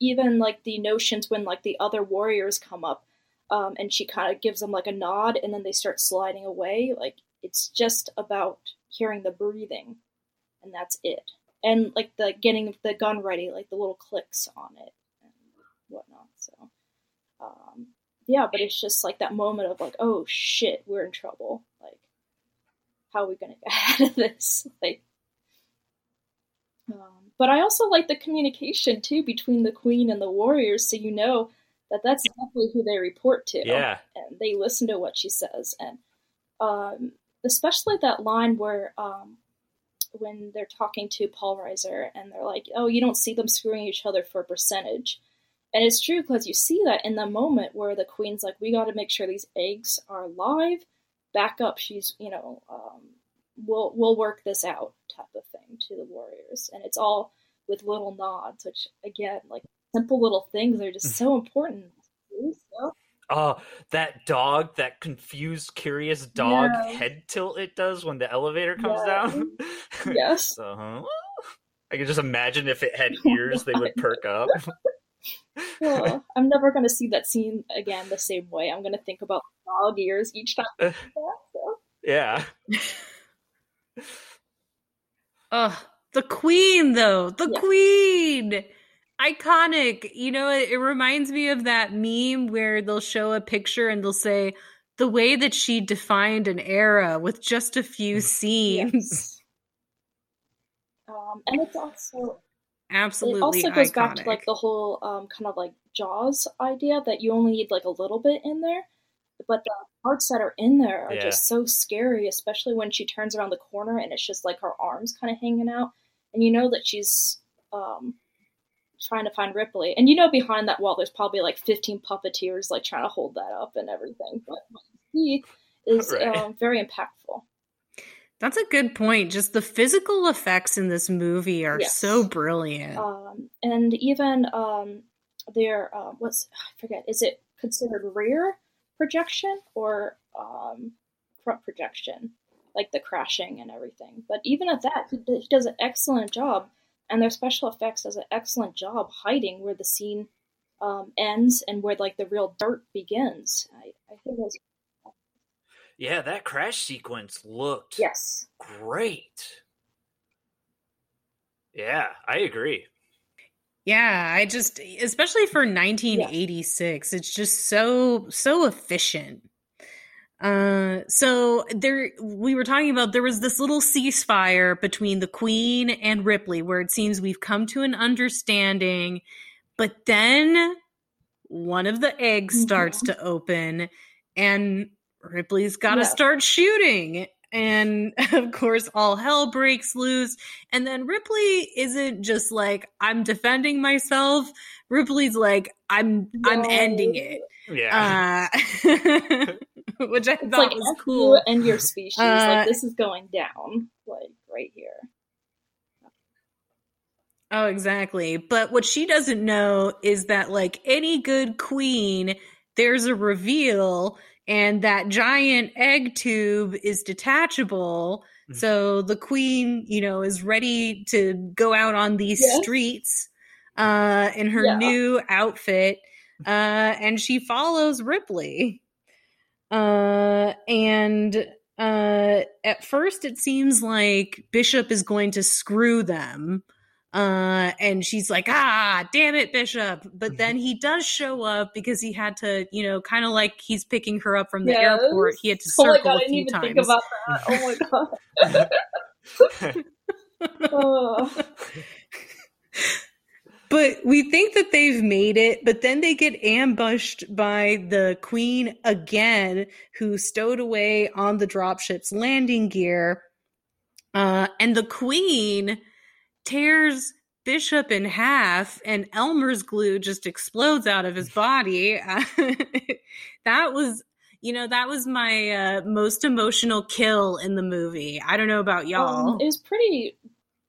even like the notions when like the other warriors come up, um, and she kind of gives them like a nod, and then they start sliding away. Like it's just about hearing the breathing, and that's it and like the getting the gun ready, like the little clicks on it and whatnot. So, um, yeah, but it's just like that moment of like, oh shit, we're in trouble. Like, how are we gonna *laughs* get out of this? Like, um, but I also like the communication too between the queen and the warriors, so you know that that's definitely who they report to yeah, and they listen to what she says and um, especially that line where um, when they're talking to Paul Reiser and they're like, "Oh, you don't see them screwing each other for a percentage," and it's true because you see that in the moment where the queen's like, "We got to make sure these eggs are live." Back up, she's you know, um, we'll we'll work this out type of thing to the warriors, and it's all with little nods, which again, like simple little things, are just mm. so important. Oh, that dog, that confused, curious dog Yeah. head tilt it does when the elevator comes Yeah. down. yes. *laughs* so, huh? I can just imagine if it had *laughs* ears, they would perk up. *laughs* Well, I'm never going to see that scene again the same way. I'm going to think about dog ears each time. So. yeah. Ugh, the queen though, the Yeah. queen. Iconic. You know, it, it reminds me of that meme where they'll show a picture and they'll say the way that she defined an era with just a few *laughs* scenes. Yes. Um, and it's also Absolutely it also goes iconic. back to like the whole um, kind of like Jaws idea that you only need like a little bit in there, but the parts that are in there are Yeah. just so scary, especially when she turns around the corner and it's just like her arms kind of hanging out, and you know that she's um, trying to find Ripley, and you know behind that wall there's probably like 15 puppeteers like trying to hold that up and everything, but he is Right. um, very impactful. That's a good point. Just the physical effects in this movie are Yes. so brilliant. um, and even um, their uh, what's I forget is it considered rear projection or um, front projection, like the crashing and everything. But even at that, he, he does an excellent job, and their special effects does an excellent job hiding where the scene um, ends and where like the real dirt begins. I, I think was Yeah, that crash sequence looked yes, great. Yeah, I agree. Yeah, I just especially for 1986, it's just so so efficient. Uh so there we were talking about there was this little ceasefire between the Queen and Ripley where it seems we've come to an understanding, but then one of the eggs starts Mhm. to open and Ripley's got to Yeah. start shooting. And *laughs* of course, all hell breaks loose. And then Ripley isn't just like, I'm defending myself. Ripley's like, I'm I'm ending it. Yeah. Uh, *laughs* which I It's thought like was F cool. you and your species. Uh, like this is going down. Like right here. Oh, exactly. But what she doesn't know is that, like any good queen, there's a reveal, and that giant egg tube is detachable. Mhm. So the queen, you know, is ready to go out on these Yes. streets uh, in her Yeah. new outfit, uh, and she follows Ripley. Uh, and uh, at first, it seems like Bishop is going to screw them. Uh, and she's like, ah, damn it, Bishop. But then he does show up because he had to, you know, kind of like he's picking her up from the Yes. airport. He had to Oh circle I a didn't few even times. think about that. Oh my *laughs* god. oh. *laughs* But we think that they've made it, but then they get ambushed by the queen again, who stowed away on the dropship's landing gear. Uh, and the queen tears Bishop in half, and Elmer's glue just explodes out of his body. *laughs* that was, you know, that was my uh, most emotional kill in the movie. I don't know about y'all. Um, it was pretty.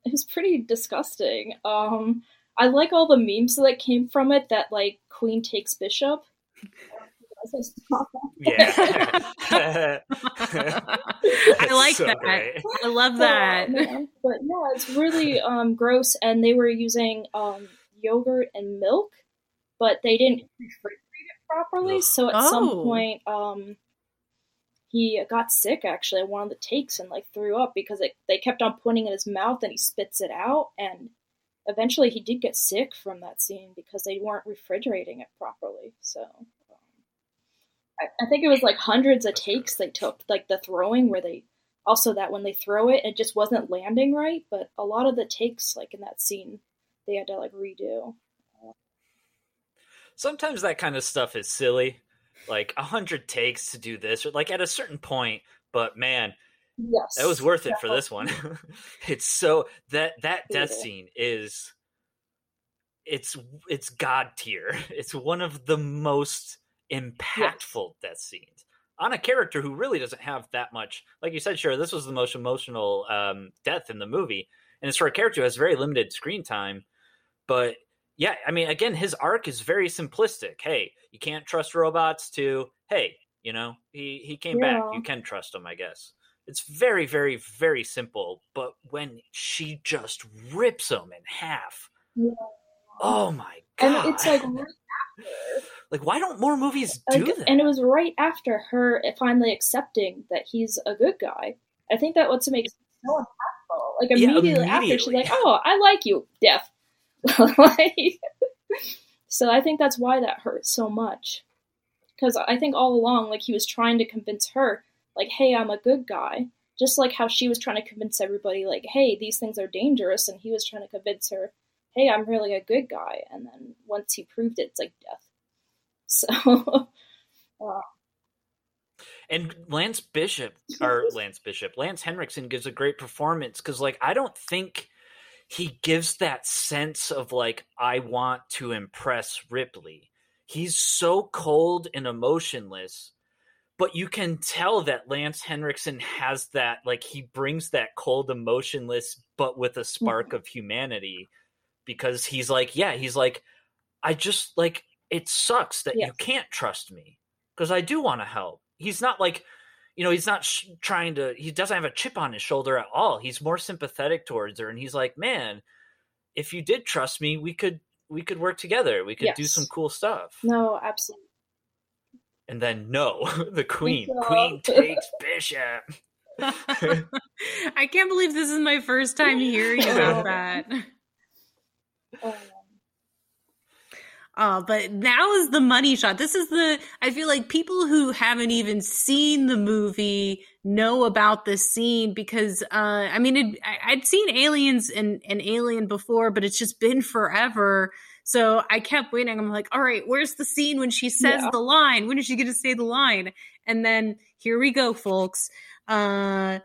It was pretty disgusting. Um, I like all the memes that came from it. That like Queen takes Bishop. Yeah. *laughs* I like So that. great. I love that. Man. But yeah, it's really um, gross. And they were using um, yogurt and milk, but they didn't refrigerate it properly. Ugh. So at some Oh. point, um, he got sick actually at one of the takes and like threw up because it, they kept on putting it in his mouth and he spits it out. And eventually, he did get sick from that scene because they weren't refrigerating it properly. So. I, think it was like hundreds of takes they took, like the throwing where they also that when they throw it, it just wasn't landing right. But a lot of the takes, like in that scene, they had to like redo. Sometimes that kind of stuff is silly. Like a hundred takes to do this, or like at a certain point. But man, Yes, that was worth it for this one. *laughs* it's so that that death Brutal. scene is it's it's god tier. *laughs* It's one of the most impactful death scenes on a character who really doesn't have that much. Like you said, sure, this was the most emotional um, death in the movie, and it's for a character who has very limited screen time. But yeah, I mean, again, his arc is very simplistic. Hey, you can't trust robots. To hey, you know, he he came back. You can trust him, I guess. It's very, very, very simple. But when she just rips him in half, Yeah. oh my god! and it's like like why don't more movies do like, that? and it was right after her finally accepting that he's a good guy. I think that what makes it so impactful. Like Yeah, immediately, after, she's like, "Oh, I like you, death." *laughs* like, so I think that's why that hurt so much. Because I think all along, like he was trying to convince her, like, "Hey, I'm a good guy," just like how she was trying to convince everybody, like, "Hey, these things are dangerous," and he was trying to convince her, "Hey, I'm really a good guy." And then once he proved it, it's like death. *laughs* So. uh, And Lance Bishop or *laughs* Lance Bishop, Lance Henriksen gives a great performance because, like, I don't think he gives that sense of like I want to impress Ripley. He's so cold and emotionless, but you can tell that Lance Henriksen has that like he brings that cold, emotionless, but with a spark of humanity because he's like, yeah, he's like, I just like it sucks that you can't trust me because I do want to help. He's not like, you know, he's not sh- trying to. He doesn't have a chip on his shoulder at all. He's more sympathetic towards her, and he's like, man, if you did trust me, we could we could work together. We could do some cool stuff. No, absolutely. And then no, *laughs* the queen, *laughs* Bishop. queen takes Bishop. I can't believe this is my first time hearing about that. Um, Uh, but now is the money shot. This is the, I feel like people who haven't even seen the movie know about this scene because, uh, I mean, it, I, would seen Aliens and, and Alien before, but it's just been forever. So I kept waiting. I'm like, all right, where's the scene when she says yeah. the line? When is she going to say the line? And then here we go, folks. Uh,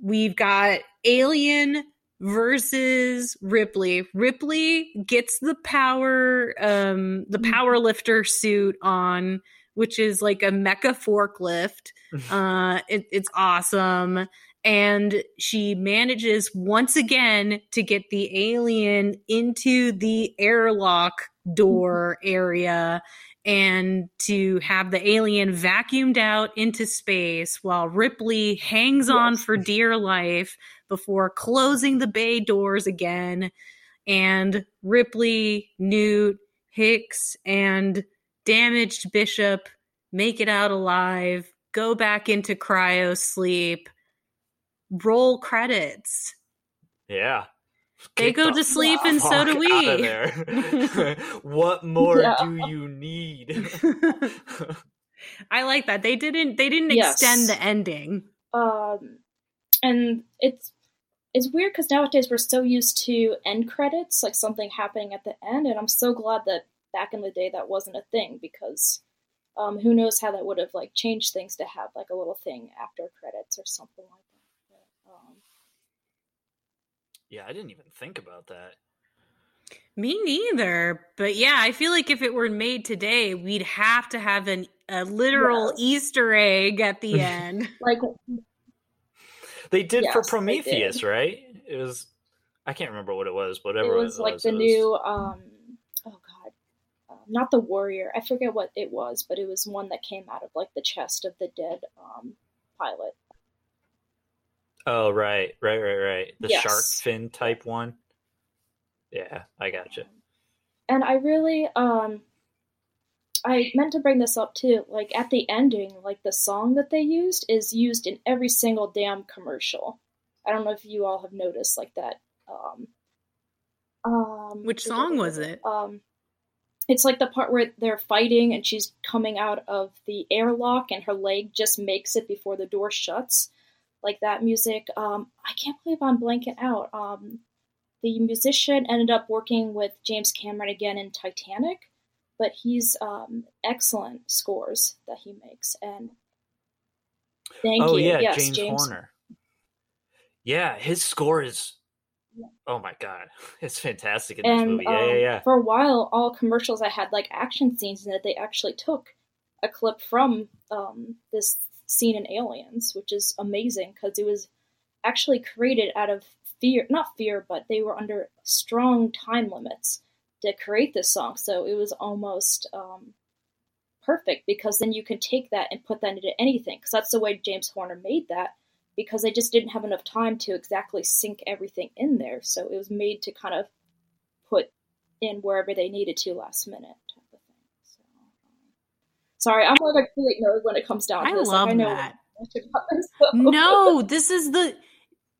we've got Alien versus Ripley. Ripley gets the power um the mm-hmm. power lifter suit on which is like a mecha forklift. *laughs* uh it, it's awesome and she manages once again to get the alien into the airlock door mm-hmm. area and to have the alien vacuumed out into space while Ripley hangs yes. on for dear life before closing the bay doors again. And Ripley, Newt, Hicks, and damaged Bishop make it out alive, go back into cryo sleep, roll credits. Yeah. They go the to sleep and so do we. *laughs* *laughs* what more yeah. do you need? I like that. They didn't they didn't yes. extend the ending. Um and it's it's weird because nowadays we're so used to end credits, like something happening at the end, and I'm so glad that back in the day that wasn't a thing because um, who knows how that would have like changed things to have like a little thing after credits or something like that. But, yeah, I didn't even think about that. Me neither. But yeah, I feel like if it were made today, we'd have to have an a literal Easter egg at the *laughs* end. like they did yes, for Prometheus, right? It was I can't remember what it was. Whatever it was, it like was, the new um oh god, um, not the warrior. I forget what it was, but it was one that came out of like the chest of the dead um pilot. Oh right, right, right, right. The yes. shark fin type one. Yeah, I gotcha. And I really um I meant to bring this up too. Like at the ending, like the song that they used is used in every single damn commercial. I don't know if you all have noticed like that. Um, um, Which song was it? Um, it's like the part where they're fighting and she's coming out of the airlock and her leg just makes it before the door shuts. Like that music. Um, I can't believe I'm blanking out. Um, the musician ended up working with James Cameron again in Titanic but he's um, excellent scores that he makes. And thank oh, you. yeah, yes, James, James Horner. Yeah, his score is. Oh my god, *laughs* it's fantastic in and, this movie. Yeah, um, yeah, yeah. For a while, all commercials I had like action scenes in it. They actually took a clip from um, this scene in Aliens, which is amazing because it was actually created out of fear, not fear, but they were under strong time limits to create this song. So it was almost um, perfect because then you can take that and put that into anything. Because that's the way James Horner made that. Because they just didn't have enough time to exactly sync everything in there. So it was made to kind of put in wherever they needed to last minute. Type of thing. So, um, sorry, I'm like a complete nerd when it comes down to I this. Love like, I know that. *laughs* No, this is the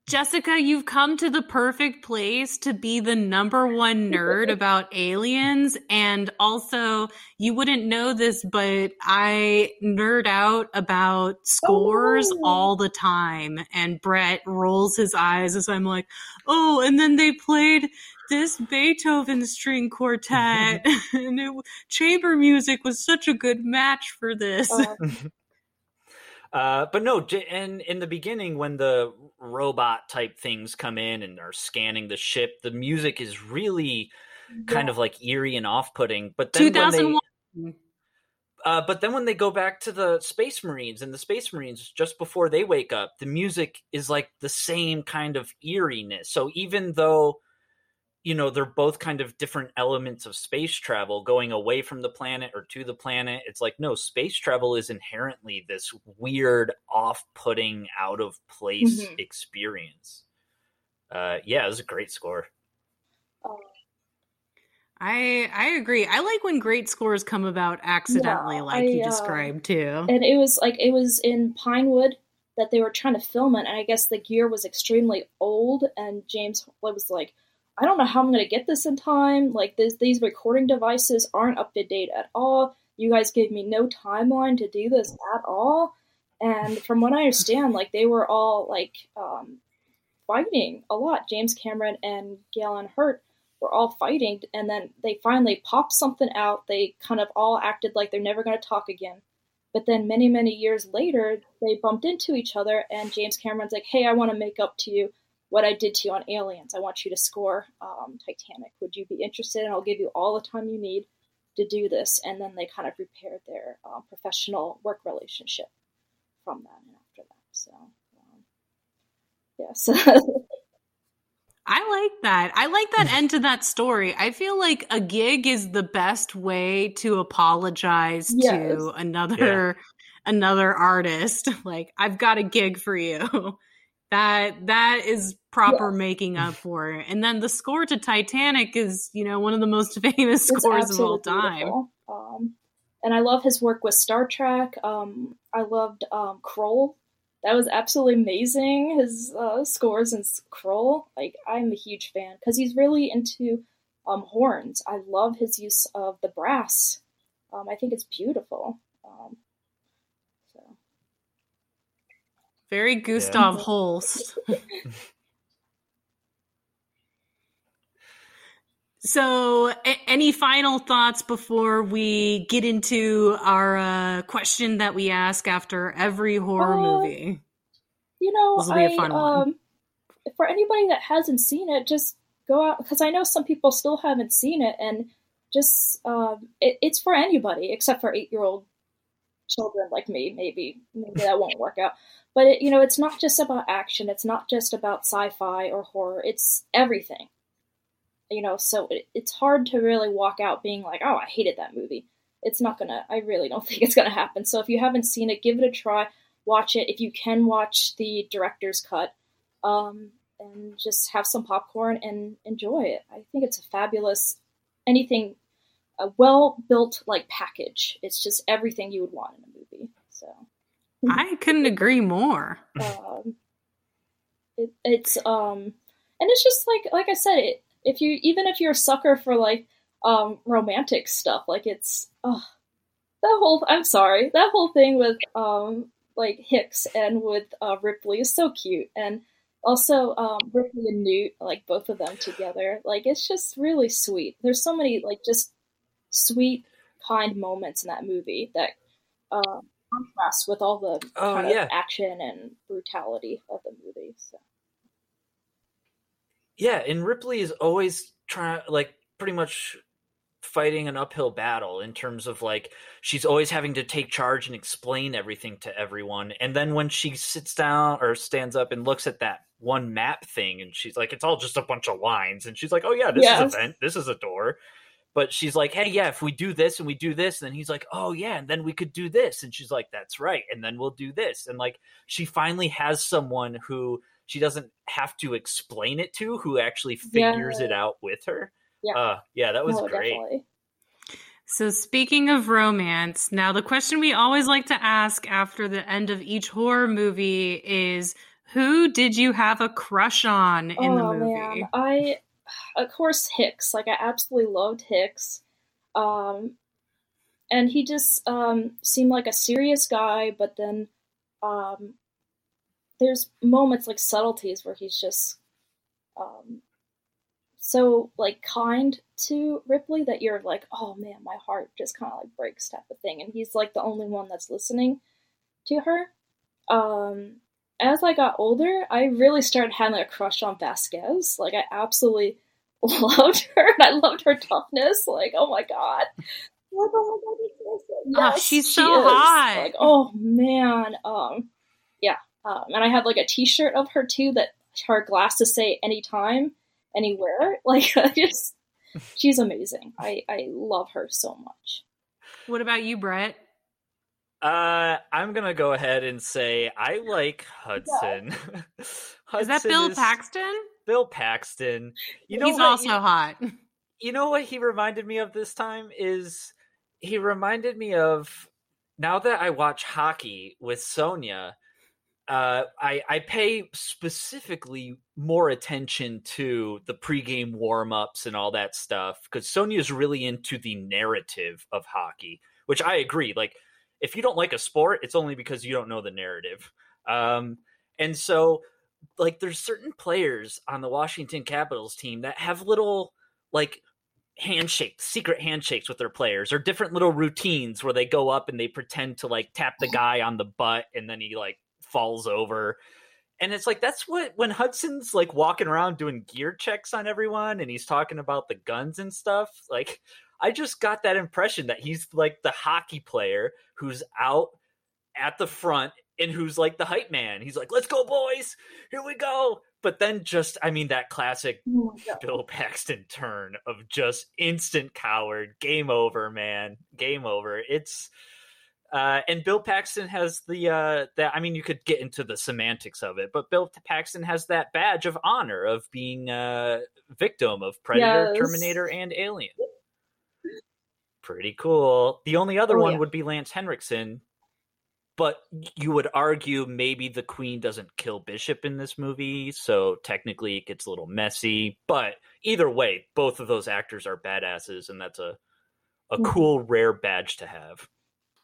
Jessica, you've come to the perfect place to be the number one nerd about aliens. And also, you wouldn't know this, but I nerd out about scores oh. all the time. And Brett rolls his eyes as I'm like, oh, and then they played this Beethoven string quartet. *laughs* and it, chamber music was such a good match for this. Uh. *laughs* *laughs* Uh, but no, and in the beginning, when the robot type things come in and are scanning the ship, the music is really yeah. kind of like eerie and off putting. But then 2001. When they, uh, but then when they go back to the Space Marines and the Space Marines just before they wake up, the music is like the same kind of eeriness. So even though you know they're both kind of different elements of space travel going away from the planet or to the planet it's like no space travel is inherently this weird off-putting out of place mm-hmm. experience uh yeah it was a great score oh. I I agree. I like when great scores come about accidentally, yeah, like I, you uh, described too. And it was like it was in Pinewood that they were trying to film it, and I guess the gear was extremely old, and James was like, I don't know how I'm going to get this in time. Like this, these recording devices aren't up to date at all. You guys gave me no timeline to do this at all. And from what I understand, like they were all like um, fighting a lot. James Cameron and Gale Anne Hurd were all fighting, and then they finally popped something out. They kind of all acted like they're never going to talk again. But then many, many years later, they bumped into each other, and James Cameron's like, "Hey, I want to make up to you what I did to you on Aliens. I want you to score um, Titanic. Would you be interested? And I'll give you all the time you need to do this." And then they kind of repaired their um, professional work relationship from that and after that. So, um, yes. *laughs* I like that. I like that end to that story. I feel like a gig is the best way to apologize yes. to another yeah. another artist. *laughs* Like, I've got a gig for you. *laughs* that that is proper yes. making up for it. And then the score to Titanic is, you know, one of the most *laughs* famous it's scores of all time. Um, and I love his work with Star Trek. Um, I loved um, Krull that was absolutely amazing. His uh, scores in Krull, like I'm a huge fan because he's really into um, horns. I love his use of the brass. Um, I think it's beautiful. Um, so. Very Gustav yeah. *laughs* Holst. *laughs* So, a- any final thoughts before we get into our uh, question that we ask after every horror uh, movie? You know, this will be I, a fun um, one. For anybody that hasn't seen it, just go out because I know some people still haven't seen it, and just um, it, it's for anybody except for eight-year-old children like me. Maybe maybe that won't work out. But it, you know, it's not just about action. It's not just about sci-fi or horror. It's everything you know so it, it's hard to really walk out being like oh i hated that movie. It's not gonna i really don't *laughs* think it's gonna happen. So if you haven't seen it give it a try. Watch it. If you can watch the director's cut um, and just have some popcorn and enjoy it. I think it's a fabulous anything a well built like package. It's just everything you would want in a movie so. I couldn't agree more. Um, it, it's um and it's just like like i said it if you even if you're a sucker for like um romantic stuff, like it's oh that whole I'm sorry that whole thing with um like Hicks and with uh, Ripley is so cute and also um, Ripley and Newt like both of them together like it's just really sweet. There's so many like just sweet kind moments in that movie that uh, contrast with all the oh, kind yeah. of action and brutality of the movie. So. Yeah, and Ripley is always trying, like, pretty much fighting an uphill battle in terms of like she's always having to take charge and explain everything to everyone and then when she sits down or stands up and looks at that one map thing and she's like it's all just a bunch of lines and she's like oh yeah this yes. is a vent this is a door but she's like hey yeah if we do this and we do this and then he's like oh yeah and then we could do this and she's like that's right and then we'll do this and like she finally has someone who she doesn't have to explain it to who actually figures yeah. it out with her. Yeah, uh, yeah, that was great. Definitely. So, speaking of romance, now the question we always like to ask after the end of each horror movie is who did you have a crush on in oh, the movie? Man. I, of course, Hicks. Like, I absolutely loved Hicks. Um, and he just um, seemed like a serious guy, but then um, there's moments like subtleties where he's just um, so like kind to Ripley that you're like, oh man, my heart just kind of like breaks type of thing, and he's like the only one that's listening to her. Um, as I got older, I really started having a crush on Vasquez. Like I absolutely *laughs* loved her, and I loved her toughness. Like oh my god. Like, oh my god, yes, oh, she's so she hot. Like, oh man, um, yeah, um, and I have like a T-shirt of her too that her glasses say anytime, anywhere. *laughs* Like I just, she's amazing. I I love her so much. What about you, Brett? Uh, I'm gonna go ahead and say I like Hudson. Yeah. Hudson *laughs* is that Bill is Paxton? Bill Paxton. You know he's what? also hot. You know what he reminded me of this time is he reminded me of now that I watch hockey with Sonia uh, I, I pay specifically more attention to the pregame warm ups and all that stuff because Sonia's really into the narrative of hockey, which I agree. Like, if you don't like a sport, it's only because you don't know the narrative. Um, and so, like, there's certain players on the Washington Capitals team that have little, like, handshakes, secret handshakes with their players, or different little routines where they go up and they pretend to like tap the guy on the butt and then he like falls over. And it's like that's what when Hudson's like walking around doing gear checks on everyone and he's talking about the guns and stuff, like I just got that impression that he's like the hockey player who's out at the front and who's like the hype man. He's like, "Let's go, boys! Here we go!" But then, just I mean, that classic oh Bill Paxton turn of just instant coward, game over, man, game over. It's uh, and Bill Paxton has the uh, that I mean, you could get into the semantics of it, but Bill Paxton has that badge of honor of being a victim of Predator, yes. Terminator, and Alien. Pretty cool. The only other oh, one yeah. would be Lance Henriksen, but you would argue maybe the Queen doesn't kill Bishop in this movie, so technically it gets a little messy. But either way, both of those actors are badasses, and that's a a mm-hmm. cool, rare badge to have.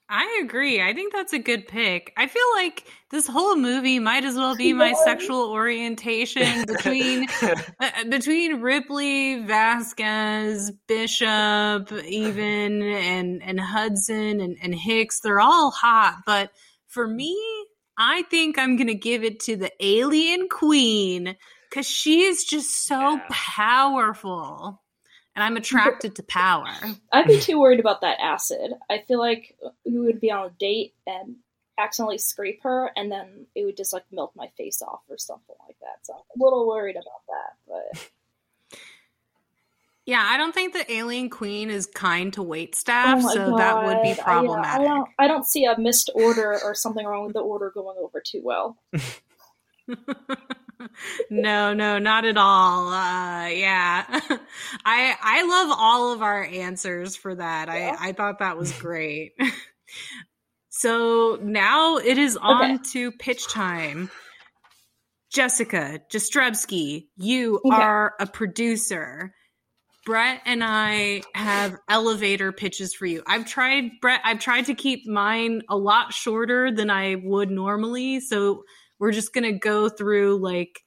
I agree. I think that's a good pick. I feel like this whole movie might as well be my sexual orientation between *laughs* uh, between Ripley, Vasquez, Bishop, even and and Hudson and, and Hicks. They're all hot, but for me, I think I'm gonna give it to the alien queen because she is just so yeah. powerful and I'm attracted to power. *laughs* I'd be too worried about that acid. I feel like we would be on a date and accidentally scrape her, and then it would just like melt my face off or something like that. So I'm a little worried about that, but. *laughs* Yeah, I don't think the alien queen is kind to wait oh staff, oh so God. that would be problematic. I, yeah, I, don't, I don't see a missed order or something wrong with the order going over too well. *laughs* no, no, not at all. Uh, yeah, *laughs* I I love all of our answers for that. Yeah. I I thought that was great. *laughs* so now it is on okay. to pitch time. Jessica Jastrzebski, you okay. are a producer. Brett and I have elevator pitches for you. I've tried Brett. I've tried to keep mine a lot shorter than I would normally, so we're just going to go through like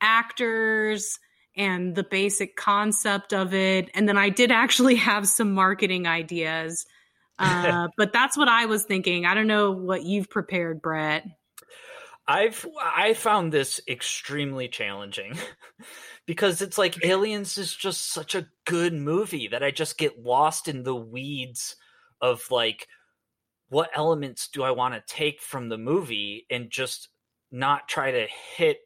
actors and the basic concept of it. And then I did actually *laughs* have some marketing ideas. *laughs* Uh, but that's what I was thinking. I don't know what you've prepared, Brett. I've I found this extremely challenging *laughs* because it's like Aliens is just such a good movie that I just get lost in the weeds of like what elements do I want to take from the movie and just not try to hit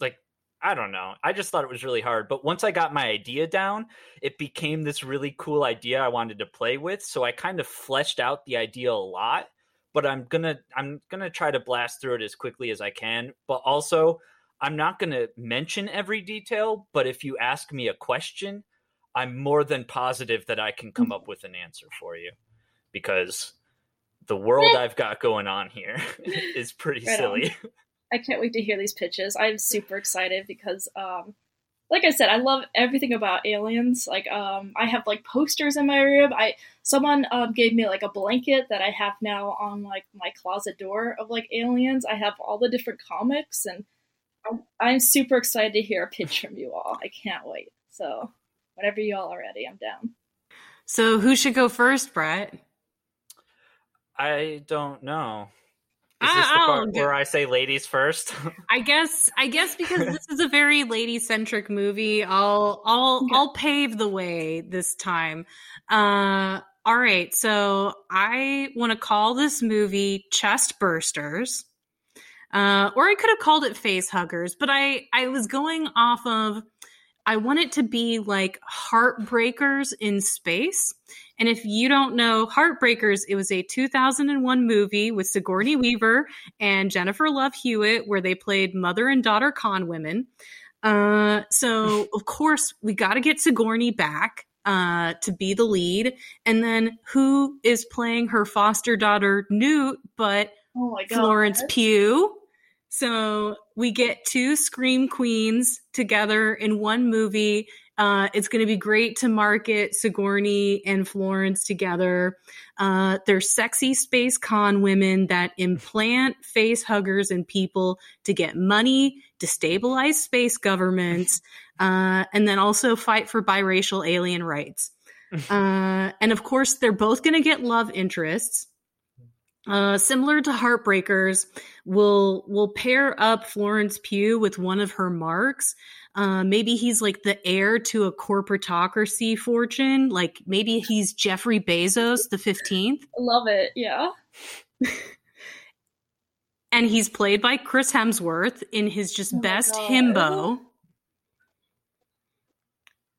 like I don't know. I just thought it was really hard. But once I got my idea down, it became this really cool idea I wanted to play with. So I kind of fleshed out the idea a lot. But I'm gonna I'm gonna try to blast through it as quickly as I can. But also I'm not gonna mention every detail, but if you ask me a question, I'm more than positive that I can come mm-hmm. up with an answer for you. Because the world I've got going on here *laughs* is pretty right silly. *laughs* I can't wait to hear these pitches. I'm super excited because, um, like I said, I love everything about aliens. Like, um, I have like posters in my room. I someone um, gave me like a blanket that I have now on like my closet door of like aliens. I have all the different comics, and I'm, I'm super excited to hear a pitch from you all. I can't wait. So, whenever you all are ready, I'm down. So, who should go first, Brett? I don't know. Is this the part where I say ladies first? *laughs* I guess I guess because *laughs* this is a very lady centric movie, I'll I'll okay. I'll pave the way this time. Uh all right, so I want to call this movie Chest Bursters. Uh, or I could have called it Face Huggers, but I I was going off of I want it to be like Heartbreakers in space. And if you don't know Heartbreakers, it was a 2001 movie with Sigourney Weaver and Jennifer Love Hewitt where they played mother and daughter con women. Uh, so, *laughs* of course, we got to get Sigourney back uh, to be the lead. And then who is playing her foster daughter, Newt, but oh Florence Pugh? So we get two Scream Queens together in one movie. Uh, it's going to be great to market Sigourney and Florence together. Uh, they're sexy space con women that implant face huggers in people to get money, destabilize space governments, *laughs* uh, and then also fight for biracial alien rights. *laughs* Uh, and of course, they're both going to get love interests. Uh, similar to Heartbreakers, we'll we'll pair up Florence Pugh with one of her marks. Uh, maybe he's like the heir to a corporatocracy fortune. Like maybe he's Jeffrey Bezos the fifteenth. *laughs* Love it. Yeah. *laughs* and he's played by Chris Hemsworth in his just Oh best himbo.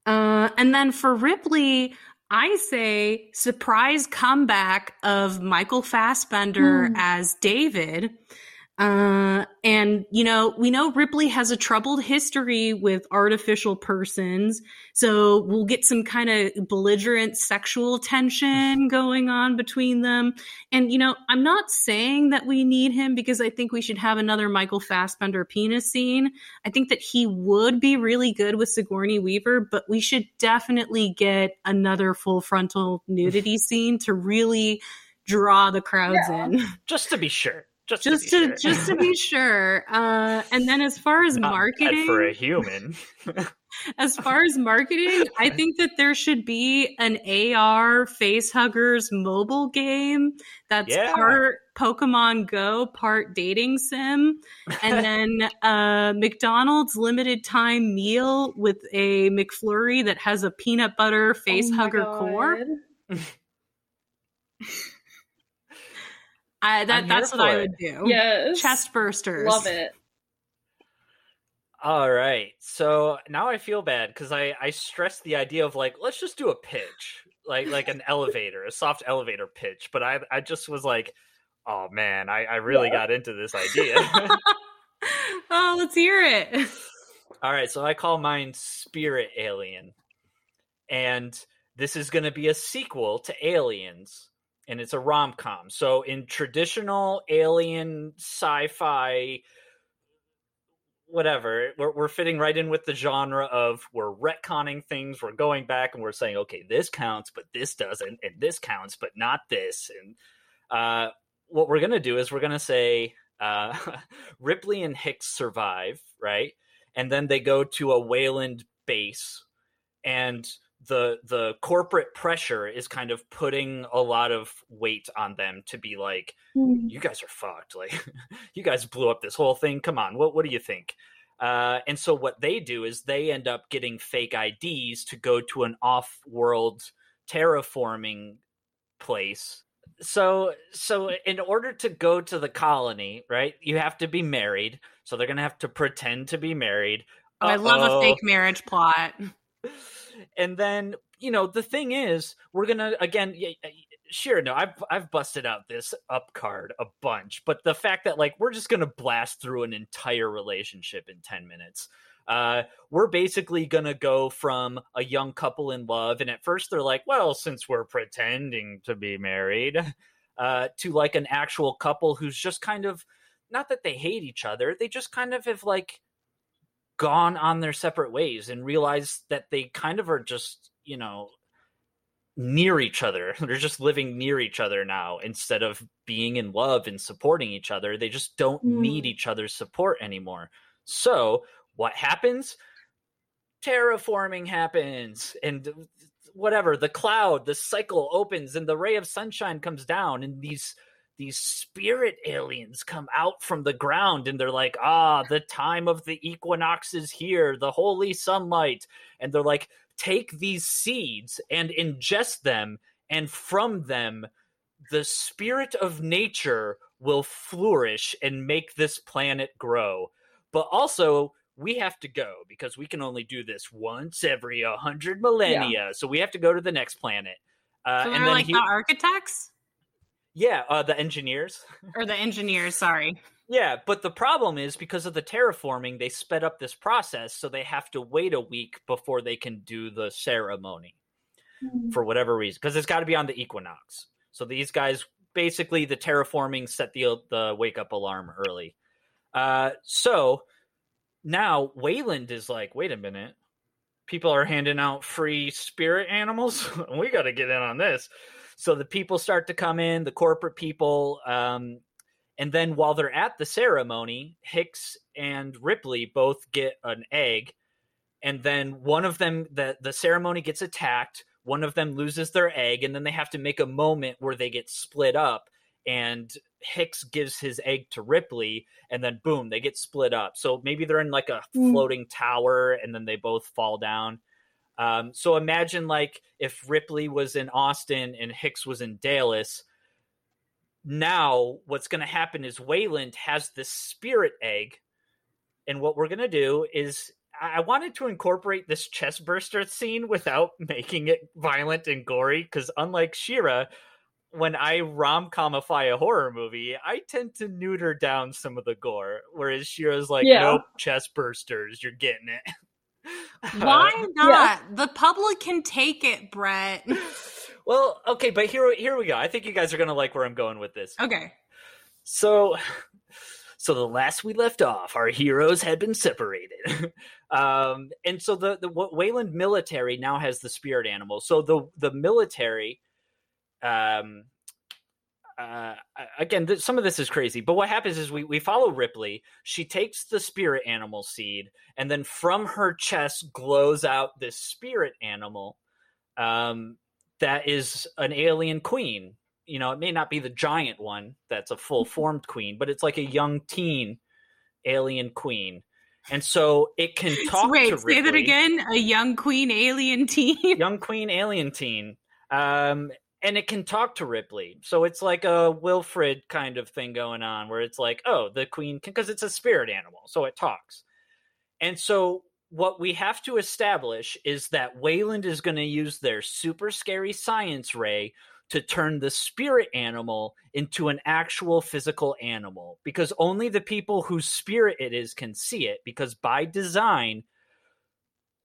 Uh, and then for Ripley, I say surprise comeback of Michael Fassbender Hmm. as David. Uh, and you know, we know Ripley has a troubled history with artificial persons, so we'll get some kind of belligerent sexual tension going on between them. And you know, I'm not saying that we need him because I think we should have another Michael Fassbender penis scene. I think that he would be really good with Sigourney Weaver, but we should definitely get another full frontal nudity *laughs* scene to really draw the crowds Yeah. in Just to be sure. Just, just to, to be sure. just to be sure. Uh, and then as far as Not marketing, for a human. *laughs* as far as marketing, I think that there should be an AR face huggers mobile game that's Yeah. part Pokemon Go, part dating sim, and *laughs* then a McDonald's limited time meal with a McFlurry that has a peanut butter face Oh my hugger core. *laughs* God. I, that that's what for I it. would do. Yes. Chest bursters. Love it. All right. So now I feel bad because I I stressed the idea of like let's just do a pitch, like like an *laughs* elevator, a soft elevator pitch. But I I just was like, oh man, I I really Yeah. got into this idea. *laughs* oh, let's hear it. All right, so I call mine Spirit Alien. And this is going to be a sequel to Aliens, and it's a rom com. So, in traditional alien sci fi, whatever, we're, we're fitting right in with the genre of we're retconning things, we're going back and we're saying, okay, this counts, but this doesn't, and this counts, but not this. And uh, what we're going to do is we're going to say uh, *laughs* Ripley and Hicks survive, right? and then they go to a Weyland base, and the the corporate pressure is kind of putting a lot of weight on them to be like, you guys are fucked. Like, *laughs* you guys blew up this whole thing. Come on, what what do you think? Uh, and so what they do is they end up getting fake IDs to go to an off-world terraforming place. So so in order to go to the colony, right, you have to be married. So they're gonna have to pretend to be married. Oh, I love a fake marriage plot. *laughs* and then you know the thing is we're gonna again y- y- sure no i've i've busted out this up card a bunch but the fact that like we're just gonna blast through an entire relationship in 10 minutes. Uh we're basically gonna go from a young couple in love and at first they're like well since we're pretending to be married *laughs* uh to like an actual couple who's just kind of not that they hate each other they just kind of have like gone on their separate ways and realized that they kind of are just, you know, near each other. *laughs* They're just living near each other now instead of being in love and supporting each other. They just don't need Mm. each other's support anymore. So, what happens? Terraforming happens and whatever, the cloud, the cycle opens and the ray of sunshine comes down and these these spirit aliens come out from the ground and they're like, ah, the time of the equinox is here, the holy sunlight. And they're like, take these seeds and ingest them, and from them, the spirit of nature will flourish and make this planet grow. But also, we have to go because we can only do this once every a hundred millennia. So we have to go to the next planet. Uh, so and then like he- the architects yeah, uh, the engineers. *laughs* or the engineers. Sorry. Yeah, but the problem is because of the terraforming, they sped up this process, so they have to wait a week before they can do the ceremony for whatever reason, because it's got to be on the equinox. So these guys, basically, the terraforming set the the wake up alarm early. Uh, so now Weyland is like, wait a minute. People are handing out free spirit animals. *laughs* we got to get in on this. So the people start to come in, the corporate people. Um, and then while they're at the ceremony, Hicks and Ripley both get an egg. And then one of them, the, the ceremony gets attacked. One of them loses their egg. And then they have to make a moment where they get split up. And Hicks gives his egg to Ripley. And then boom, they get split up. So maybe they're in like a mm. floating tower and then they both fall down. Um, so imagine like if Ripley was in Austin and Hicks was in Dallas now what's going to happen is Weyland has this spirit egg, and what we're going to do is I wanted to incorporate this chest burster scene without *laughs* making it violent and gory because unlike She-Ra, when I rom comify a horror movie, I tend to neuter down some of the gore, whereas She-Ra's like, yeah. nope, chest bursters, you're getting it. *laughs* Why not? Yeah. The public can take it, Brett. *laughs* Well, okay, but here here we go. I think you guys are gonna like where I'm going with this. Okay. So so the last we left off, our heroes had been separated. *laughs* um, and so the, the Weyland military now has the spirit animal. So the the military um uh, again, th- some of this is crazy, but what happens is we, we follow Ripley. She takes the spirit animal seed, and then from her chest glows out this spirit animal. Um, that is an alien queen. You know, it may not be the giant one that's a full formed queen, but it's like a young teen alien queen. And so it can *gasps* talk Wait, to Ripley. say that again. A young queen alien teen. young queen alien teen. Um, and it can talk to Ripley. So it's like a Wilfred kind of thing going on where it's like, oh, the queen can because it's a spirit animal, so it talks. And so what we have to establish is that Weyland is going to use their super scary science ray to turn the spirit animal into an actual physical animal because only the people whose spirit it is can see it because by design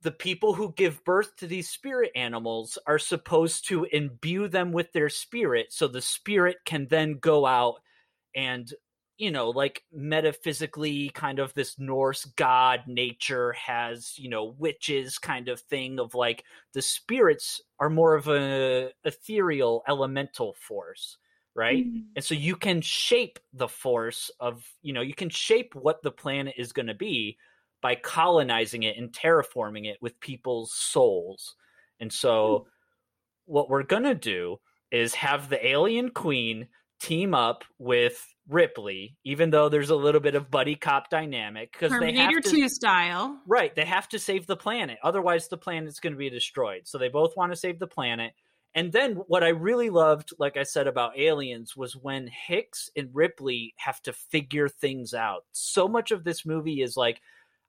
the people who give birth to these spirit animals are supposed to imbue them with their spirit so the spirit can then go out and you know, like metaphysically kind of this Norse god nature has, you know, witches kind of thing of like the spirits are more of a ethereal elemental force, right? Mm-hmm. And so you can shape the force of, you know, you can shape what the planet is going to be by colonizing it and terraforming it with people's souls. And so mm-hmm. what we're going to do is have the alien queen team up with Ripley, even though there's a little bit of buddy cop dynamic because they have to, 2 style. Right, they have to save the planet. Otherwise the planet's going to be destroyed. So they both want to save the planet. And then what I really loved, like I said about aliens, was when Hicks and Ripley have to figure things out. So much of this movie is like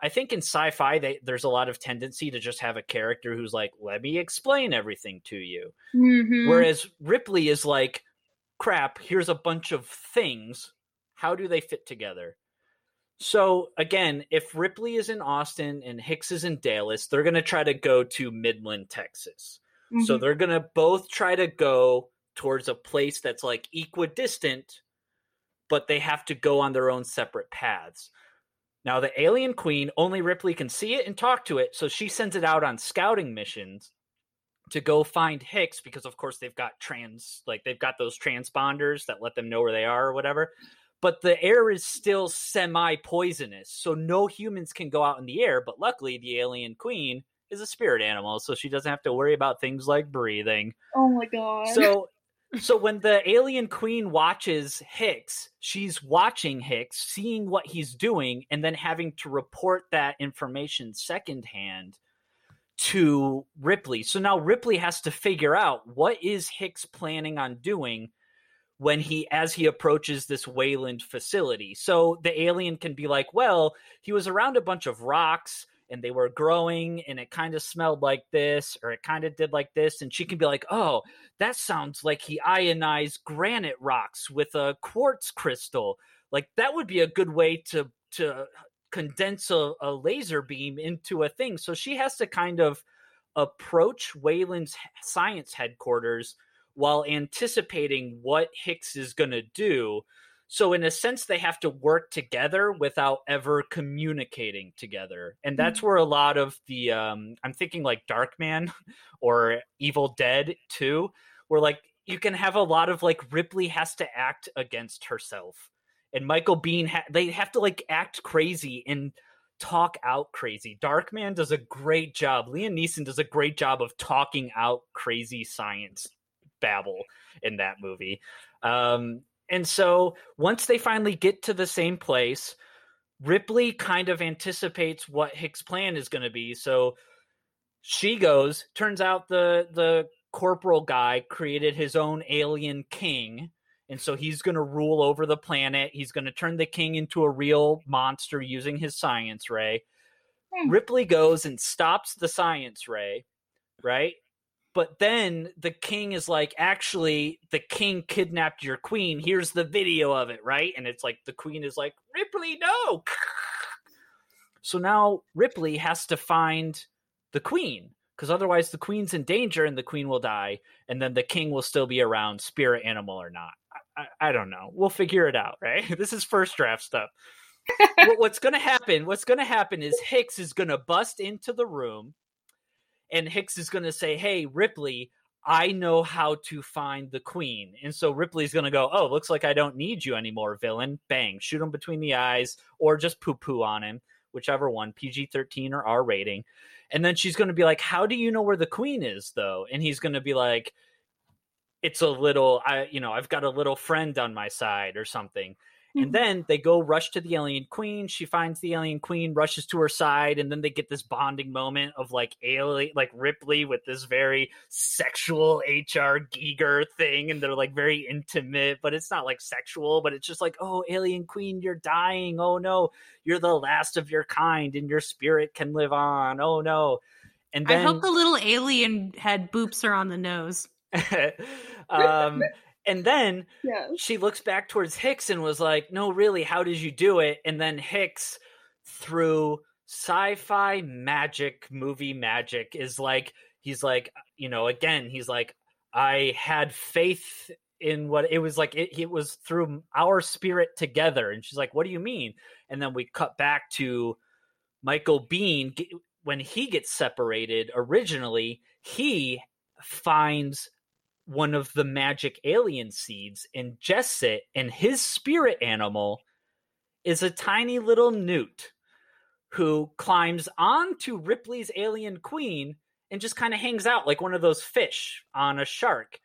I think in sci-fi they, there's a lot of tendency to just have a character who's like, "Let me explain everything to you," mm-hmm. whereas Ripley is like, crap, here's a bunch of things. How do they fit together? So again, if Ripley is in Austin and Hicks is in Dallas, they're going to try to go to Midland, Texas. Mm-hmm. So they're going to both try to go towards a place that's like equidistant, but they have to go on their own separate paths. Now, the alien queen, only Ripley can see it and talk to it, so she sends it out on scouting missions to go find Hicks because of course they've got trans like they've got those transponders that let them know where they are or whatever. But the air is still semi poisonous, so no humans can go out in the air. But luckily, the alien queen is a spirit animal, so she doesn't have to worry about things like breathing. Oh my god! So, so when the alien queen watches Hicks, she's watching Hicks, seeing what he's doing, and then having to report that information secondhand to Ripley. So now Ripley has to figure out what is Hicks planning on doing when he as he approaches this Weyland facility. So the alien can be like, "Well, he was around a bunch of rocks and they were growing and it kind of smelled like this or it kind of did like this." And she can be like, "Oh, that sounds like he ionized granite rocks with a quartz crystal." Like that would be a good way to to condense a, a laser beam into a thing. So she has to kind of approach Weyland's science headquarters while anticipating what Hicks is going to do. So in a sense they have to work together without ever communicating together. And that's Mm-hmm. where a lot of the um I'm thinking like Darkman *laughs* or Evil Dead too, where like you can have a lot of like Ripley has to act against herself and Michael Biehn ha- they have to like act crazy and talk out crazy. Darkman does a great job. Liam Neeson does a great job of talking out crazy science babble in that movie. Um, and so once they finally get to the same place, Ripley kind of anticipates what Hicks' plan is going to be. So she goes. Turns out the the corporal guy created his own alien king, and so he's going to rule over the planet. He's going to turn the king into a real monster using his science ray. Hmm. Ripley goes and stops the science ray, right? But then the king is like, actually, the king kidnapped your queen. Here's the video of it, right? And it's like the queen is like, Ripley, no. So now Ripley has to find the queen because otherwise the queen's in danger and the queen will die, and then the king will still be around, spirit animal or not. I, I, I don't know. We'll figure it out, right? *laughs* This is first draft stuff. what, what's to happen? What's to happen is Hicks is to bust into the room, and Hicks is going to say, "Hey, Ripley." I know how to find the queen. And so Ripley's going to go, Oh, looks like I don't need you anymore, villain. Bang, shoot him between the eyes or just poo poo on him, whichever one, PG 13 or R rating. And then she's going to be like, How do you know where the queen is, though? And he's going to be like, It's a little, I, you know, I've got a little friend on my side or something. And then they go rush to the alien queen. She finds the alien queen, rushes to her side, and then they get this bonding moment of like alien, like Ripley with this very sexual HR Giger thing, and they're like very intimate, but it's not like sexual, but it's just like, oh, alien queen, you're dying. Oh no, you're the last of your kind, and your spirit can live on. Oh no. And I hope the little alien head boops her on the nose. *laughs* um and then Yes. she looks back towards Hicks and was like, "No, really, how did you do it?" And then Hicks, through sci-fi magic, movie magic, is like, he's like, you know, again, he's like, I had faith in what it was like. It, it was through our spirit together, and she's like, "What do you mean?" And then we cut back to Michael Biehn when he gets separated. Originally, he finds one of the magic alien seeds, ingests it, and his spirit animal is a tiny little newt who climbs onto Ripley's alien queen and just kind of hangs out like one of those fish on a shark.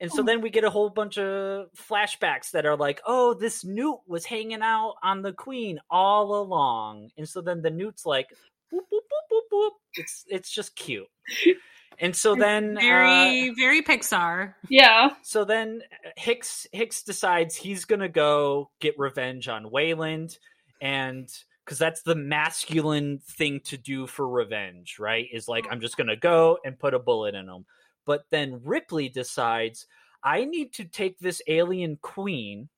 And so Oh. then we get a whole bunch of flashbacks that are like, oh, this newt was hanging out on the queen all along. And so then the newt's like, boop, boop, boop, boop, boop. It's it's just cute. *laughs* And so then uh, Very, very Pixar. Yeah. so then uh, Hicks Hicks decides he's gonna go get revenge on Weyland, and because that's the masculine thing to do for revenge, right? Is like I'm just gonna go and put a bullet in him. But then Ripley decides I need to take this alien queen,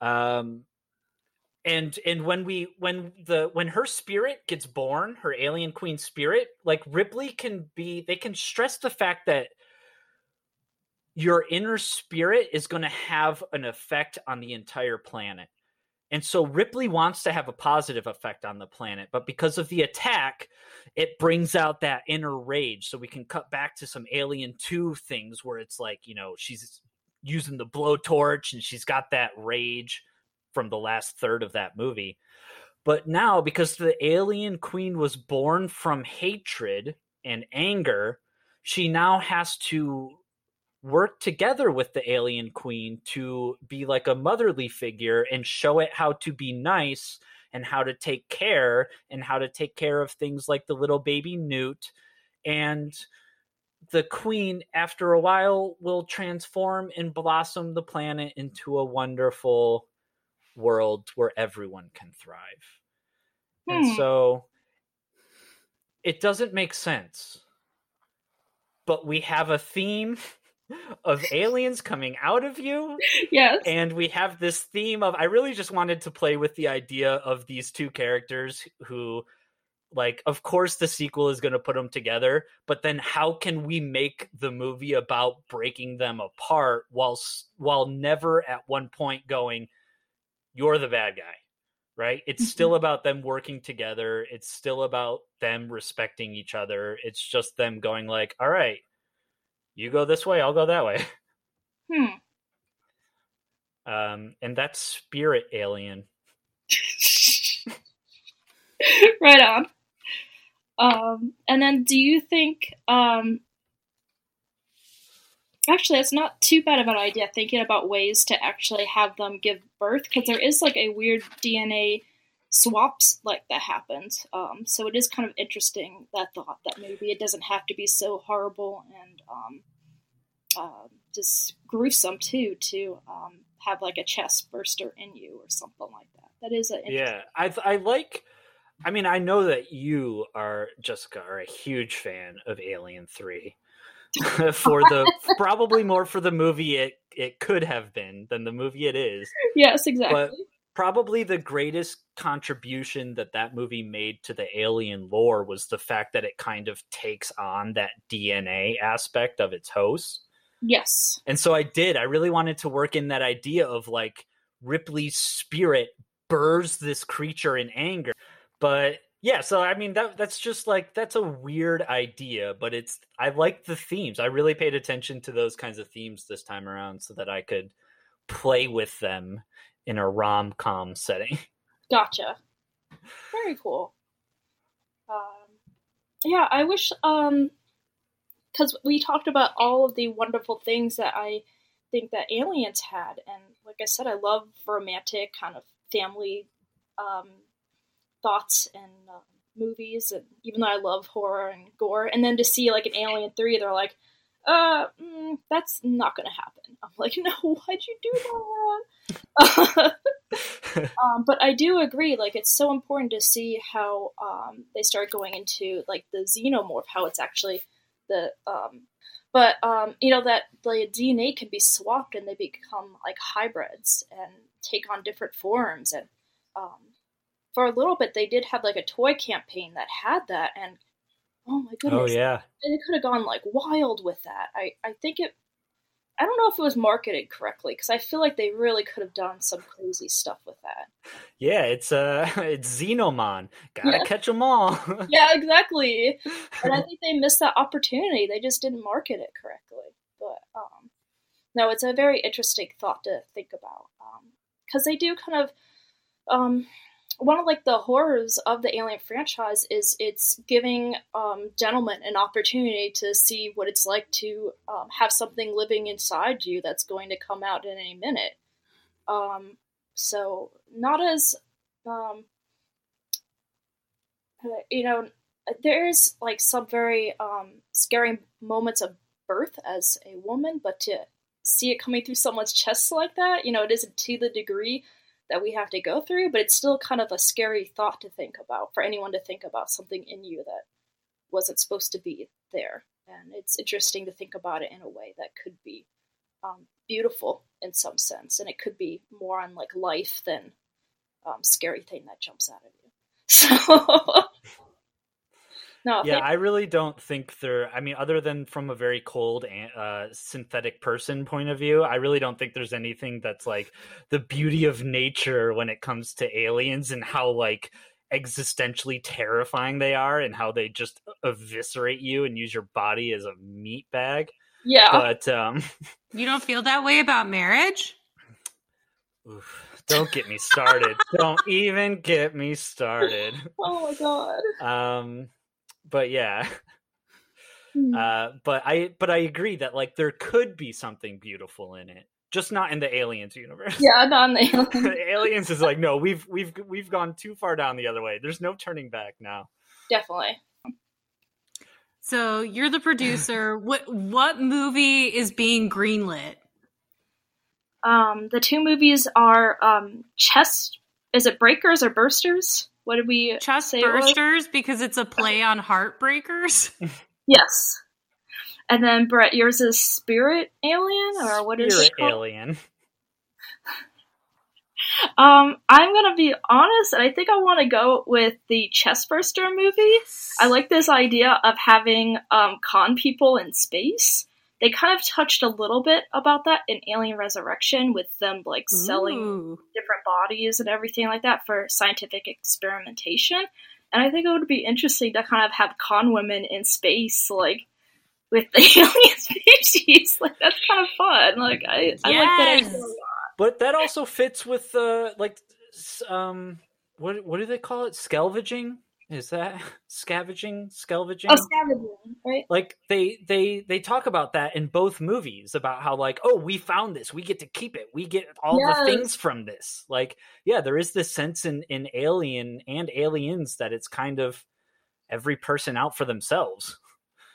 um, and and when we when the when her spirit gets born, her alien queen spirit, like Ripley can be, they can stress the fact that your inner spirit is going to have an effect on the entire planet. And so Ripley wants to have a positive effect on the planet, but because of the attack, it brings out that inner rage. So we can cut back to some Alien 2 things where it's like, you know, she's using the blowtorch and she's got that rage from the last third of that movie. But now, because the alien queen was born from hatred and anger, she now has to work together with the alien queen to be like a motherly figure and show it how to be nice and how to take care and how to take care of things like the little baby newt and the queen after a while will transform and blossom the planet into a wonderful world where everyone can thrive and Hmm. so it doesn't make sense but we have a theme *laughs* of aliens coming out of you *laughs* Yes. and we have this theme of i really just wanted to play with the idea of these two characters who like of course the sequel is going to put them together but then how can we make the movie about breaking them apart while while never at one point going you're the bad guy right it's Mhm. still about them working together it's still about them respecting each other it's just them going like all right you go this way i'll go that way *laughs* Hmm. um and that's spirit alien *laughs* right on. Um, and then do you think um actually it's not too bad of an idea thinking about ways to actually have them give birth because there is like a weird DNA swaps like that happens. Um, so it is kind of interesting that thought that maybe it doesn't have to be so horrible and um, uh, just gruesome too to um, have like a chest burster in you or something like that. That is a yeah i i like i mean i know that you are jessica are a huge fan of alien 3 *laughs* for the probably more for the movie it it could have been than the movie it is yes exactly. But probably the greatest contribution that that movie made to the alien lore was the fact that it kind of takes on that DNA aspect of its host. Yes. And so I did. I really wanted to work in that idea of like Ripley's spirit burrs this creature in anger. But yeah, so I mean that that's just like that's a weird idea, but it's I like the themes. I really paid attention to those kinds of themes this time around so that I could play with them in a rom-com setting. *laughs* Gotcha. Very cool. Um, yeah, I wish um, because we talked about all of the wonderful things that I think that aliens had, and like I said, I love romantic kind of family um, thoughts and uh, movies, and even though I love horror and gore, and then to see like an Alien Three, they're like, uh, mm, that's not gonna happen. *laughs* I'm like, no, why'd you do that? *laughs* um, but I do agree. Like, it's so important to see how um, they start going into like the xenomorph, how it's actually the. Um, but um, you know that the DNA can be swapped and they become like hybrids and take on different forms. And um, for a little bit, they did have like a toy campaign that had that, and oh my goodness, oh yeah. they could have gone like wild with that. I I think it. I don't know if it was marketed correctly because I feel like they really could have done some crazy stuff with that. Yeah, it's uh *laughs* it's Xenomon. Gotta Yeah. catch them all. *laughs* Yeah, exactly. And I *laughs* think they missed that opportunity. They just didn't market it correctly. But um, no, it's a very interesting thought to think about um because they do kind of um, one of like the horrors of the Alien franchise is it's giving um, gentlemen an opportunity to see what it's like to um, have something living inside you that's going to come out in any minute. Um, so not as um, you know there's like some very um, scary moments of birth as a woman, but to see it coming through someone's chest like that, you know, it isn't to the degree that we have to go through, but it's still kind of a scary thought to think about for anyone to think about something in you that wasn't supposed to be there. And it's interesting to think about it in a way that could be um, beautiful in some sense, and it could be more on like life than um, scary thing that jumps out of you. *laughs* So. No, yeah, thank- I really don't think they're. I mean, other than from a very cold and uh, synthetic person point of view, I really don't think there's anything that's like the beauty of nature when it comes to aliens and how like existentially terrifying they are and how they just eviscerate you and use your body as a meat bag. yeah. But um, You don't feel that way about marriage? oof, don't get me started. don't even get me started. *laughs* oh my god. Um, but yeah. Hmm. Uh, but I but I agree that like there could be something beautiful in it, just not in the aliens universe. yeah, not in the *laughs* alien. aliens is like no, we've we've we've gone too far down the other way. There's no turning back now. Definitely. So you're the producer. *laughs* what what movie is being greenlit? Um, the two movies are um, Chest. Is it Breakers or Bursters? What did we Chest say? it? Bursters because it's a play on Heartbreakers. Yes. And then Brett, yours is Spirit Alien, or what is Spirit it alien? Um, I'm gonna be honest, and I think I want to go with the Chestburster movie. I like this idea of having um, con people in space they kind of touched a little bit about that in Alien Resurrection with them like selling Ooh. different bodies and everything like that for scientific experimentation. And I think it would be interesting to kind of have con women in space, like with the *laughs* alien species. Like that's kind of fun. Like I, I like that idea. a lot. But that also fits with the like um what what do they call it? Scavenging? Is that *laughs* scavenging? Scavenging? Oh, scavenging, right? like they they they talk about that in both movies about how like oh we found this. We get to keep it. We get all the things from this. Like yeah there is this sense in in alien and aliens that it's kind of every person out for themselves.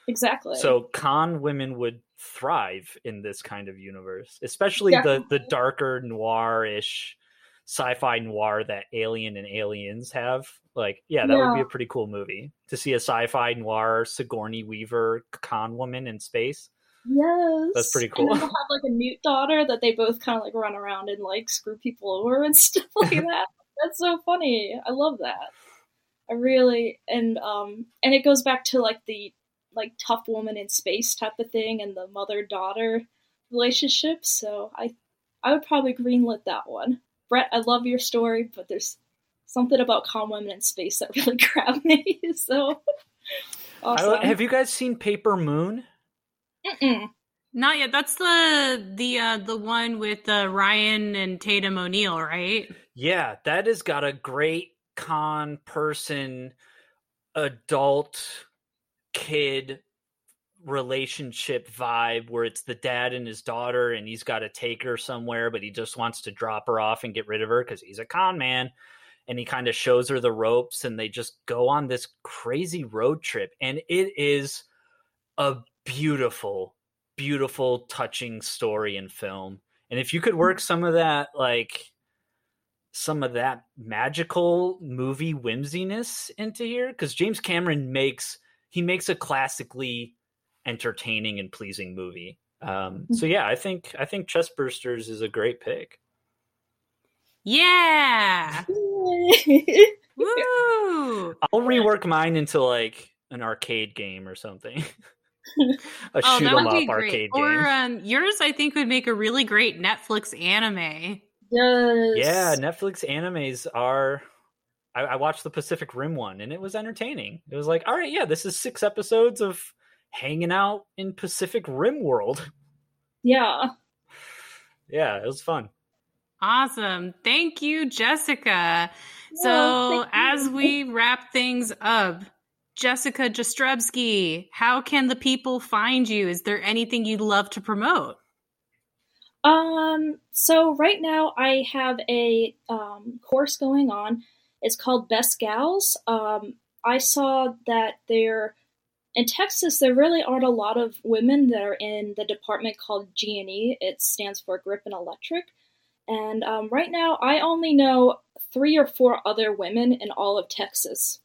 Exactly. so con women would thrive in this kind of universe especially the the darker noir-ish sci-fi noir that alien and aliens have like yeah that would be a pretty cool movie to see a sci-fi noir sigourney weaver con woman in space yes, That's pretty And cool. then they'll have like a mute daughter that they both kind of like run around and like screw people over and *laughs* stuff like *laughs* that. That's so funny. I love that. I really and um and it goes back to like the like tough woman in space type of thing and the mother daughter relationship. So I I would probably greenlit that one. Brett, I love your story, but there's something about calm women in space that *laughs* really grabbed me. So awesome. I, have you guys seen paper moon Mm-mm. Not yet. That's the the uh the one with uh, Ryan and Tatum O'Neal, right? yeah that has got a great con person adult kid relationship vibe where it's the dad and his daughter and he's got to take her somewhere but he just wants to drop her off and get rid of her because he's a con man. And he kind of shows her the ropes and they just go on this crazy road trip. And it is a beautiful beautiful touching story and film. And if you could work some of that like some of that magical movie whimsiness into here because james cameron makes he makes a classically entertaining and pleasing movie um so yeah i think i think chestbursters is a great pick Yeah. *laughs* Woo. i'll rework mine into like an arcade game or something *laughs* a Oh, shoot that 'em would up be great. arcade Or game um, yours, I think, would make a really great Netflix anime. yes. yeah netflix animes are I, I watched the pacific rim one and it was entertaining it was like all right yeah this is six episodes of hanging out in pacific rim world *laughs* Yeah. yeah it was fun Awesome. Thank you, Jessica. So, Well, as we wrap things up, Jessica Jastrzebski, how can the people find you? Is there anything you'd love to promote? Um, so right now I have a um, course going on. It's called Best Gals. Um, I saw that there in Texas there really aren't a lot of women that are in the department called G and E. It stands for Grip and Electric. And um, right now I only know three or four other women in all of Texas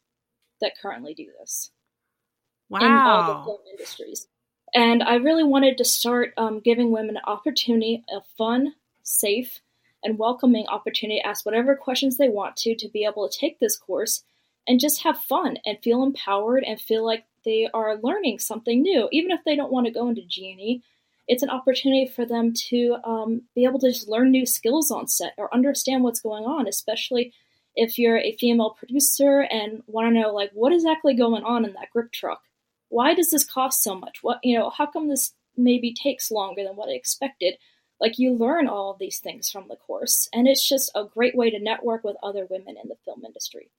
that currently do this. Wow. in all the film industries. And I really wanted to start um, giving women an opportunity, a fun, safe, and welcoming opportunity to ask whatever questions they want to, to be able to take this course and just have fun and feel empowered and feel like they are learning something new. Even if they don't want to go into G&E, it's an opportunity for them to um, be able to just learn new skills on set or understand what's going on, especially if you're a female producer and want to know like what is exactly going on in that grip truck? Why does this cost so much? What you know how come this maybe takes longer than what i expected? Like you learn all of these things from the course and it's just a great way to network with other women in the film industry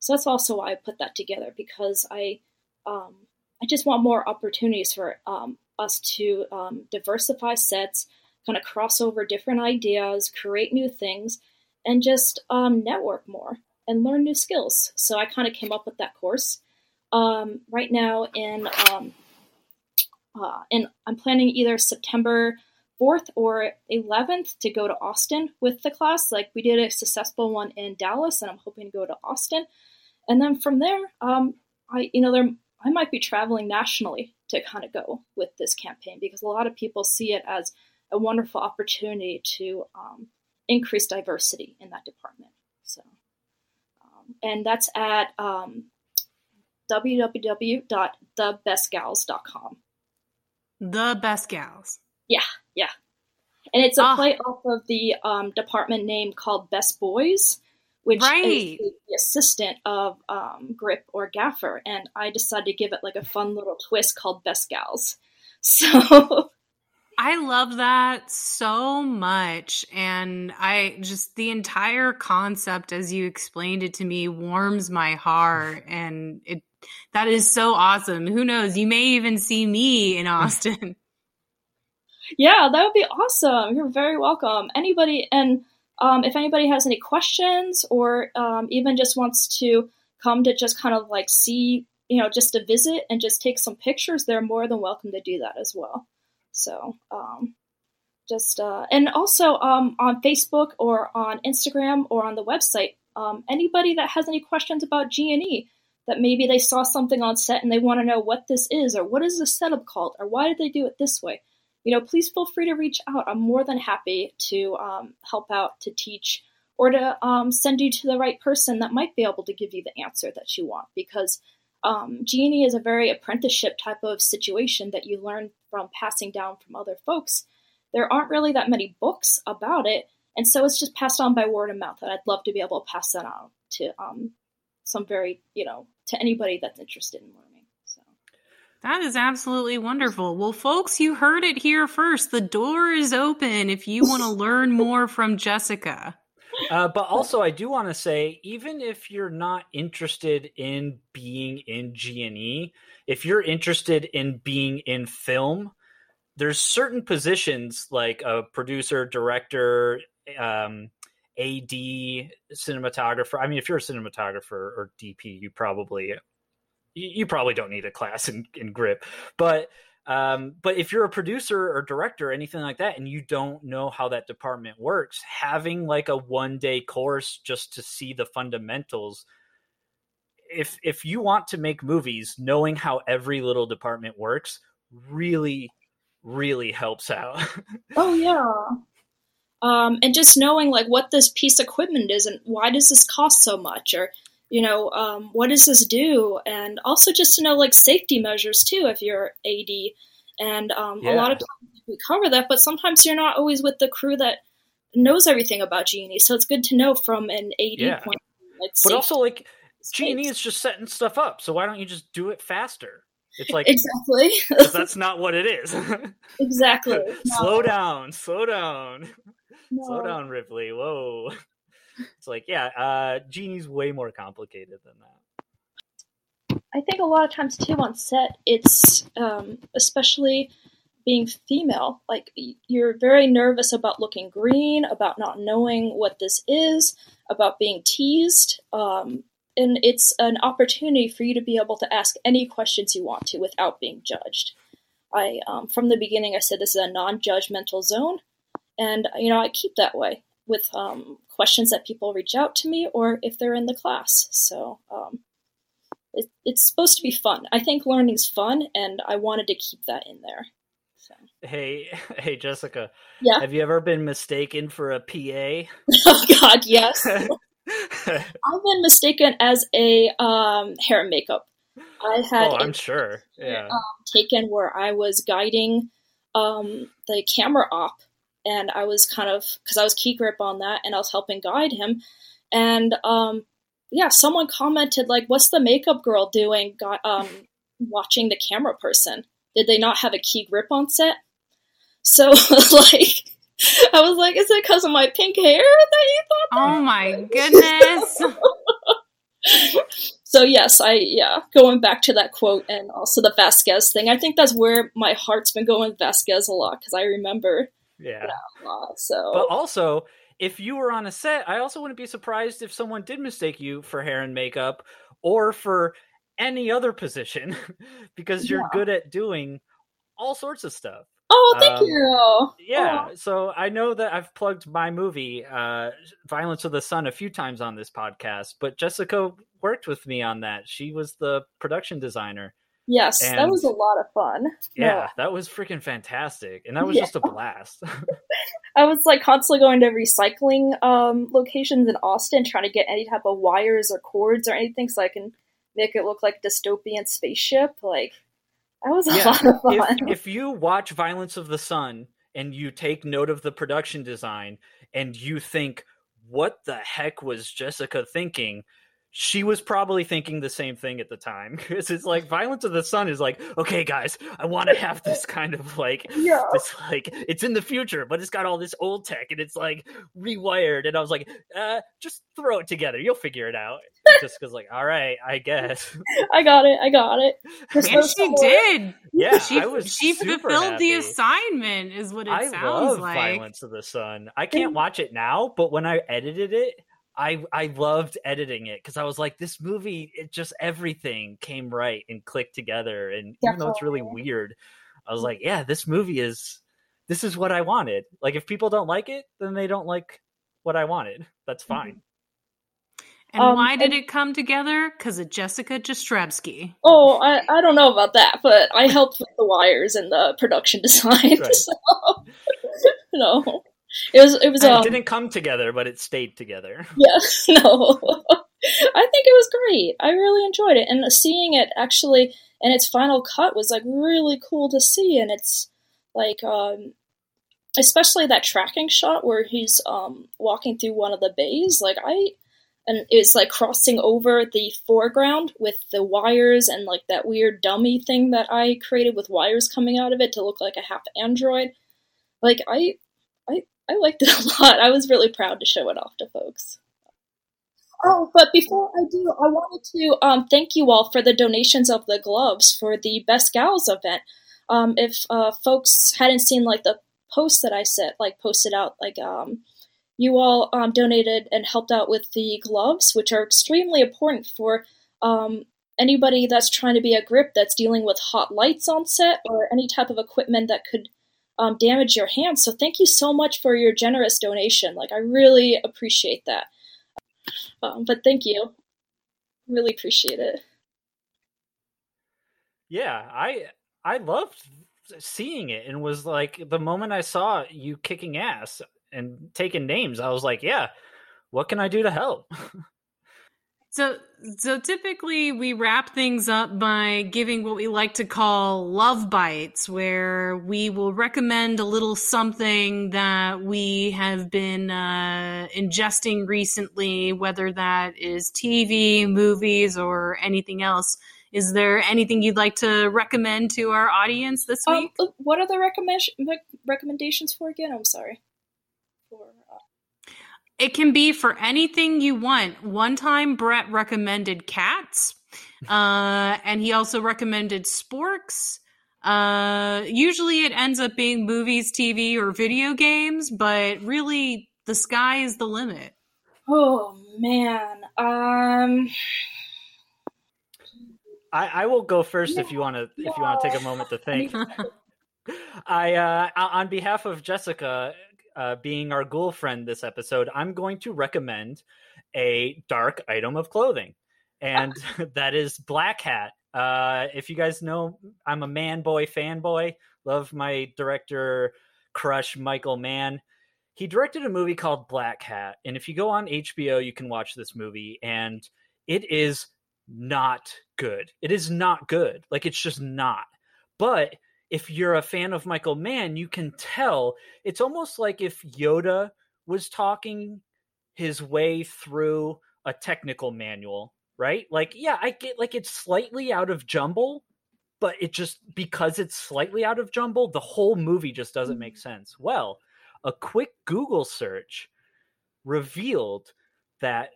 so that's also why i put that together because i um, i just want more opportunities for um, us to um, diversify sets kind of cross over different ideas create new things and just um, network more and learn new skills so i kind of came up with that course um, right now in um, uh, and I'm planning either September 4th or 11th to go to Austin with the class. Like we did a successful one in Dallas, and I'm hoping to go to Austin. And then from there, um, I you know there I might be traveling nationally to kind of go with this campaign because a lot of people see it as a wonderful opportunity to um, increase diversity in that department. So, um, and that's at um, www.thebestgals.com. The best gals. Yeah, yeah. And it's a Ah. play off of the um, department name called Best Boys, which Right. is the assistant of um, Grip or Gaffer. And I decided to give it like a fun little twist called Best Gals. *laughs* So I love that so much. And I just, the entire concept as you explained it to me warms my heart. And it, that is so awesome. Who knows? You may even see me in *laughs* Austin. yeah, that would be awesome. You're very welcome. Anybody, and um, if anybody has any questions or um, even just wants to come to just kind of like see, you know, just to visit and just take some pictures, they're more than welcome to do that as well. So, um, just uh, and also um, on Facebook or on Instagram or on the website, um, anybody that has any questions about G and E that maybe they saw something on set and they want to know what this is or what is the setup called or why did they do it this way you know, please feel free to reach out. I'm more than happy to um, help out, to teach, or to um, send you to the right person that might be able to give you the answer that you want. Because um, G&E is a very apprenticeship type of situation that you learn from passing down from other folks. There aren't really that many books about it, and so it's just passed on by word of mouth. And I'd love to be able to pass that on to um, some very, you know, to anybody that's interested in learning. That is absolutely wonderful. Well, folks, you heard it here first. The door is open if you want to *laughs* learn more from Jessica. Uh, but also, I do want to say, even if you're not interested in being in G and E, if you're interested in being in film, there's certain positions like a producer, director, um, AD, cinematographer. I mean, if you're a cinematographer or DP, you probably you, probably don't need a class in, in grip, but um, but if you're a producer or director or anything like that, and you don't know how that department works, having like a one day course just to see the fundamentals. If if you want to make movies, knowing how every little department works really, really helps out. *laughs* Oh yeah. Um, and just knowing like what this piece of equipment is and why does this cost so much or you know um, what does this do and also just to know like safety measures too if you're ad and um, a lot of times we cover that but sometimes you're not always with the crew that knows everything about genie so it's good to know from an ad Yeah. point of view, like but also, like G and E is just setting stuff up, so why don't you just do it faster? It's like exactly *laughs* that's not what it is. exactly *laughs* slow No, down, slow down. Slow down, Ripley. Whoa. It's like, yeah, uh, G and E's way more complicated than that. I think a lot of times too on set, it's um, especially being female. Like you're very nervous about looking green, about not knowing what this is, about being teased, um, and it's an opportunity for you to be able to ask any questions you want to without being judged. I um, from the beginning I said this is a non-judgmental zone, and you know I keep that way with um, questions that people reach out to me or if they're in the class. So. Um, it, it's supposed to be fun. I think learning's fun, and I wanted to keep that in there. So Hey, *laughs* hey, Jessica, yeah. have you ever been mistaken for a PA? *laughs* Oh God, yes. *laughs* I've been mistaken as a um, hair and makeup. I had oh, I'm sure. Yeah. um, taken where I was guiding um, the camera op, and I was kind of because I was key grip on that, and I was helping guide him, and um, yeah, someone commented like, "What's the makeup girl doing? Got um, watching the camera person? Did they not have a key grip on set?" So *laughs* like. I was like, is it because of my pink hair that you thought that? Oh my goodness. *laughs* So yes, I yeah, going back to that quote and also the Vasquez thing. I think that's where my heart's been going Vasquez a lot because I remember yeah. a. So But also, if you were on a set, I also wouldn't be surprised if someone did mistake you for hair and makeup or for any other position *laughs* because you're Yeah. good at doing all sorts of stuff. oh, thank um, you. Yeah, Oh, so I know that I've plugged my movie, uh, Violence of the Sun, a few times on this podcast, but Jessica worked with me on that. She was the production designer. Yes, that was a lot of fun. Yeah, No, that was freaking fantastic. And that was Yeah. just a blast. *laughs* I was like constantly going to recycling um, locations in Austin, trying to get any type of wires or cords or anything so I can make it look like a dystopian spaceship. Like That was a yeah. lot of fun. If, if you watch Violence of the Sun and you take note of the production design and you think, what the heck was Jessica thinking? She was probably thinking the same thing at the time *laughs* because it's like violence of the sun is like okay guys i want to have this kind of like *laughs* yeah. this like it's in the future but it's got all this old tech and it's like rewired. And i was like uh just throw it together. You'll figure it out. *laughs* Just because like all right i guess. I got it. I got it. And she did. Yeah she, I was she fulfilled happy. the assignment is what it I sounds love like. Violence of the sun. I can't watch it now but when i edited it I I loved editing it because I was like, this movie, it just everything came right and clicked together. And Definitely. even though it's really weird, I was like, yeah, this movie is this is what I wanted. Like, if people don't like it, then they don't like what I wanted. That's mm-hmm. fine. And um, why did it come together? Because of Jessica Jastrzebski. Oh, I, I don't know about that, but I helped with the wires and the production *laughs* design. Right. So, *laughs* no. It was it was um, it didn't come together, but it stayed together. *laughs* Yeah, *laughs* no. I think it was great. I really enjoyed it, and seeing it actually in its final cut was like really cool to see. And it's like, um, especially that tracking shot where he's um, walking through one of the bays. Like I, and it's like crossing over the foreground with the wires and like that weird dummy thing that I created with wires coming out of it to look like a half android. Like I I liked it *laughs* a lot. I was really proud to show it off to folks. Oh, but before I do, I wanted to um, thank you all for the donations of the gloves for the Best Gals event. Um, if uh, folks hadn't seen like the post that I set, like posted out, like um, you all um, donated and helped out with the gloves, which are extremely important for um, anybody that's trying to be a grip that's dealing with hot lights on set or any type of equipment that could um, damage your hands. So thank you so much for your generous donation. Like I really appreciate that. Um, but thank you, really appreciate it. Yeah, I I loved seeing it and was like the moment I saw you kicking ass and taking names, I was like, yeah, what can I do to help? *laughs* So, so typically we wrap things up by giving what we like to call love bites, where we will recommend a little something that we have been uh, ingesting recently, whether that is TV, movies, or anything else. Is there anything you'd like to recommend to our audience this um, week? Um, what are the recommend- recommendations for again? I'm sorry. It can be for anything you want. One time, Brett recommended cats, uh, and he also recommended sporks. Uh, usually, it ends up being movies, TV, or video games, but really, the sky is the limit. Oh man, um. I, I will go first if you want to if you want to take a moment to think. *laughs* I uh, on behalf of Jessica uh, being our ghoul friend this episode, I'm going to recommend a dark item of clothing, and *laughs* *laughs* that is Black Hat. Uh, if you guys know, I'm a man boy fanboy. Love my director crush, Michael Mann. He directed a movie called Black Hat, and if you go on HBO, you can watch this movie, and it is not good. It is not good. Like it's just not. But if you're a fan of Michael Mann, you can tell it's almost like if Yoda was talking his way through a technical manual, right? Like, yeah, I get like it's slightly out of jumble, but it just because it's slightly out of jumble, the whole movie just doesn't make mm. sense. Well, a quick Google search revealed that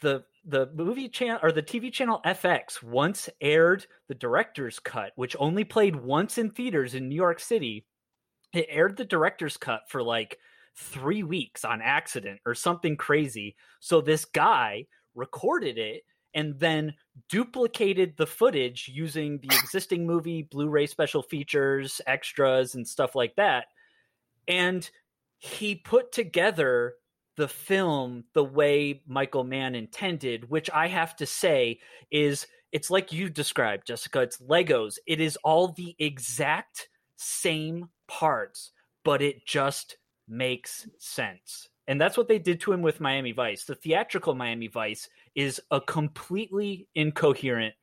the the movie channel or the TV channel FX once aired the director's cut, which only played once in theaters in New York City. It aired the director's cut for like three weeks on accident or something crazy. So this guy recorded it and then duplicated the footage using the *laughs* existing movie, Blu ray special features, extras, and stuff like that. And he put together the film the way Michael Mann intended, which I have to say is it's like you described, Jessica. It's Legos. It is all the exact same parts, but it just makes sense. And that's what they did to him with Miami Vice. The theatrical Miami Vice is a completely incoherent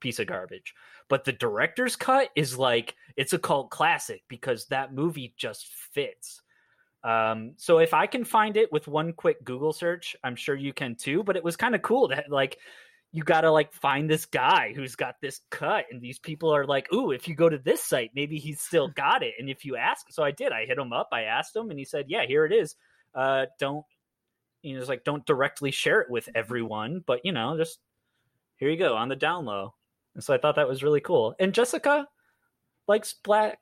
piece of garbage. But the director's cut is like it's a cult classic because that movie just fits. Um, so if I can find it with one quick Google search, I'm sure you can too. But it was kind of cool that like you got to like find this guy who's got this cut, and these people are like, "Ooh, if you go to this site, maybe he's still *laughs* got it." And if you ask, so I did. I hit him up. I asked him, and he said, "Yeah, here it is. Uh, don't you know? It's like don't directly share it with everyone, but you know, just here you go on the down low." And so I thought that was really cool. And Jessica likes black.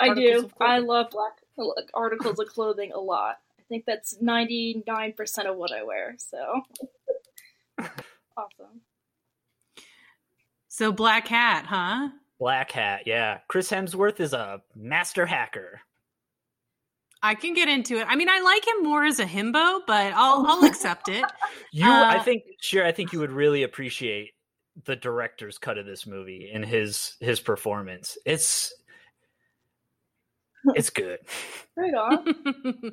I do. I love black articles of clothing a lot. I think that's 99% of what I wear. So *laughs* awesome. So Black Hat, huh? Black Hat, yeah. Chris Hemsworth is a master hacker. I can get into it. I mean, I like him more as a himbo, but I'll I'll *laughs* accept it. You, uh, I think, sure, I think you would really appreciate the director's cut of this movie and his his performance. It's it's good. *laughs* Right on. *laughs*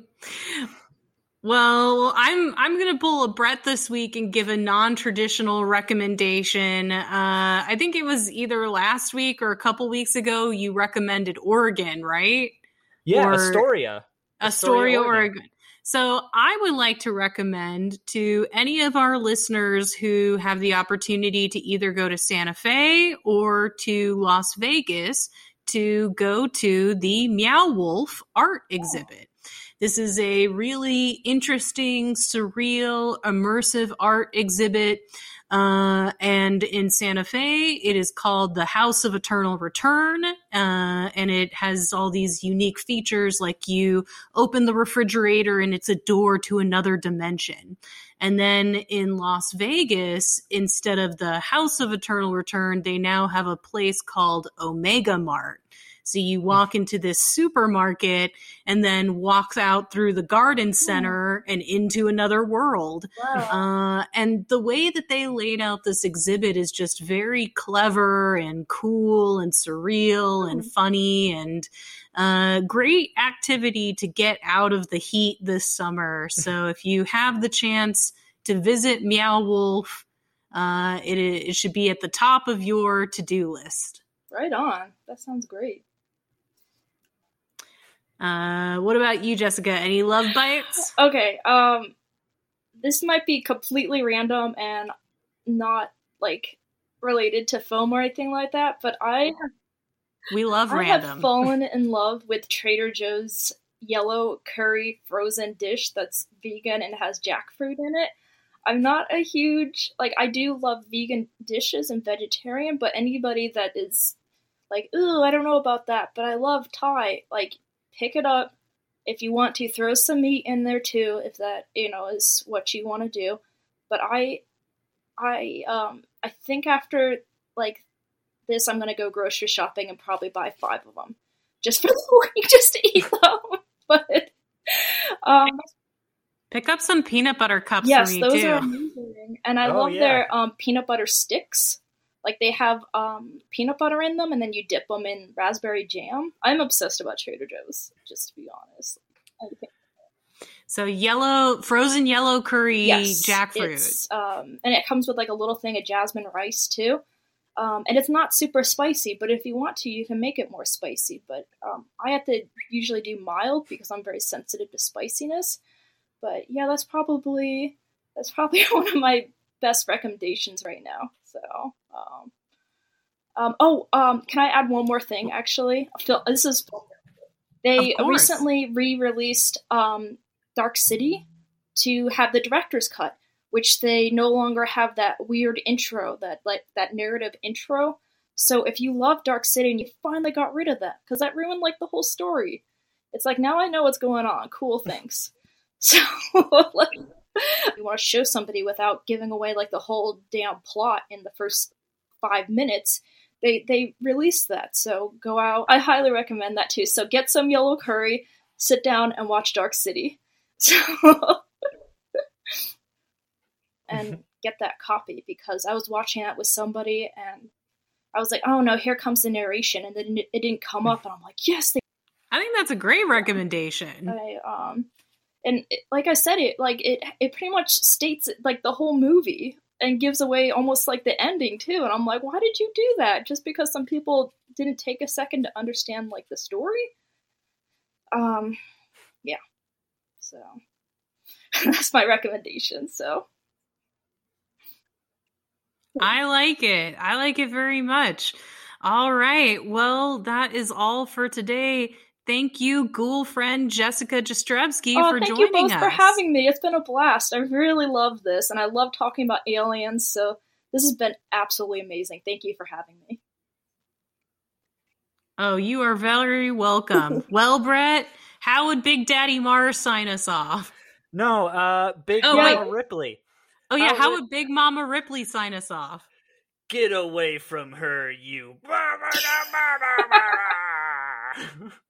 well, I'm I'm gonna pull a Brett this week and give a non-traditional recommendation. Uh, I think it was either last week or a couple weeks ago. You recommended Oregon, right? Yeah, or Astoria. Astoria, Astoria Oregon. Oregon. So I would like to recommend to any of our listeners who have the opportunity to either go to Santa Fe or to Las Vegas to go to the Meow Wolf art oh. exhibit. This is a really interesting, surreal, immersive art exhibit. Uh, and in Santa Fe, it is called the House of Eternal Return. Uh, and it has all these unique features like you open the refrigerator and it's a door to another dimension. And then in Las Vegas, instead of the House of Eternal Return, they now have a place called Omega Mart. So you walk into this supermarket and then walk out through the garden center and into another world. Wow. Uh, and the way that they laid out this exhibit is just very clever and cool and surreal and funny and uh, great activity to get out of the heat this summer. *laughs* So if you have the chance to visit Meow Wolf, uh, it, it should be at the top of your to do list. Right on. That sounds great. Uh, what about you, Jessica? Any love bites? *sighs* Okay. Um, this might be completely random and not like related to film or anything like that, but I we love I random. have *laughs* fallen in love with Trader Joe's yellow curry frozen dish that's vegan and has jackfruit in it. I'm not a huge like I do love vegan dishes and vegetarian, but anybody that is like, ooh, I don't know about that, but I love Thai. Like pick it up. If you want to, throw some meat in there too, if that you know is what you want to do. But I, I, um, I think after like this, I'm gonna go grocery shopping and probably buy five of them, just for the *laughs* week, just to eat them. *laughs* but um, pick up some peanut butter cups. Yes, those too. are amazing, and I oh, love yeah. their um, peanut butter sticks. Like they have um, peanut butter in them, and then you dip them in raspberry jam. I'm obsessed about Trader Joe's, just to be honest. So yellow, frozen yellow curry yes, jackfruit. Um, and it comes with like a little thing of jasmine rice too. Um, and it's not super spicy, but if you want to, you can make it more spicy. But um, I have to usually do mild because I'm very sensitive to spiciness. But yeah, that's probably that's probably *laughs* one of my best recommendations right now. So, um, um, oh, um, can I add one more thing? Actually, this is they recently re-released um, Dark City to have the director's cut, which they no longer have that weird intro, that like that narrative intro. So if you love Dark City and you finally got rid of that, because that ruined like the whole story. It's like now I know what's going on. Cool, thanks. *laughs* So *laughs* like, *laughs* you want to show somebody without giving away like the whole damn plot in the first five minutes they they release that. So go out i highly recommend that too. So get some yellow curry sit down and watch dark city. *laughs* So *laughs* and get that copy because i was watching that with somebody and i was like oh no here comes the narration and then it didn't come up and i'm like yes they i think that's a great recommendation. I um and it, like I said, it like it it pretty much states like the whole movie and gives away almost like the ending too. And I'm like, why did you do that? Just because some people didn't take a second to understand like the story? Um, yeah. So *laughs* that's my recommendation. So I like it. I like it very much. All right. Well, that is all for today. Thank you, ghoul friend Jessica Jastrzebski, oh, for thank joining you both us. for having me. It's been a blast. I really love this, and I love talking about aliens. So this has been absolutely amazing. Thank you for having me. Oh, you are very welcome. *laughs* well, Brett, how would Big Daddy Mars sign us off? No, uh, Big Oh, Mama wait. Ripley. Oh yeah, How how would- would Big Mama Ripley sign us off? Get away from her, you. *laughs* *laughs*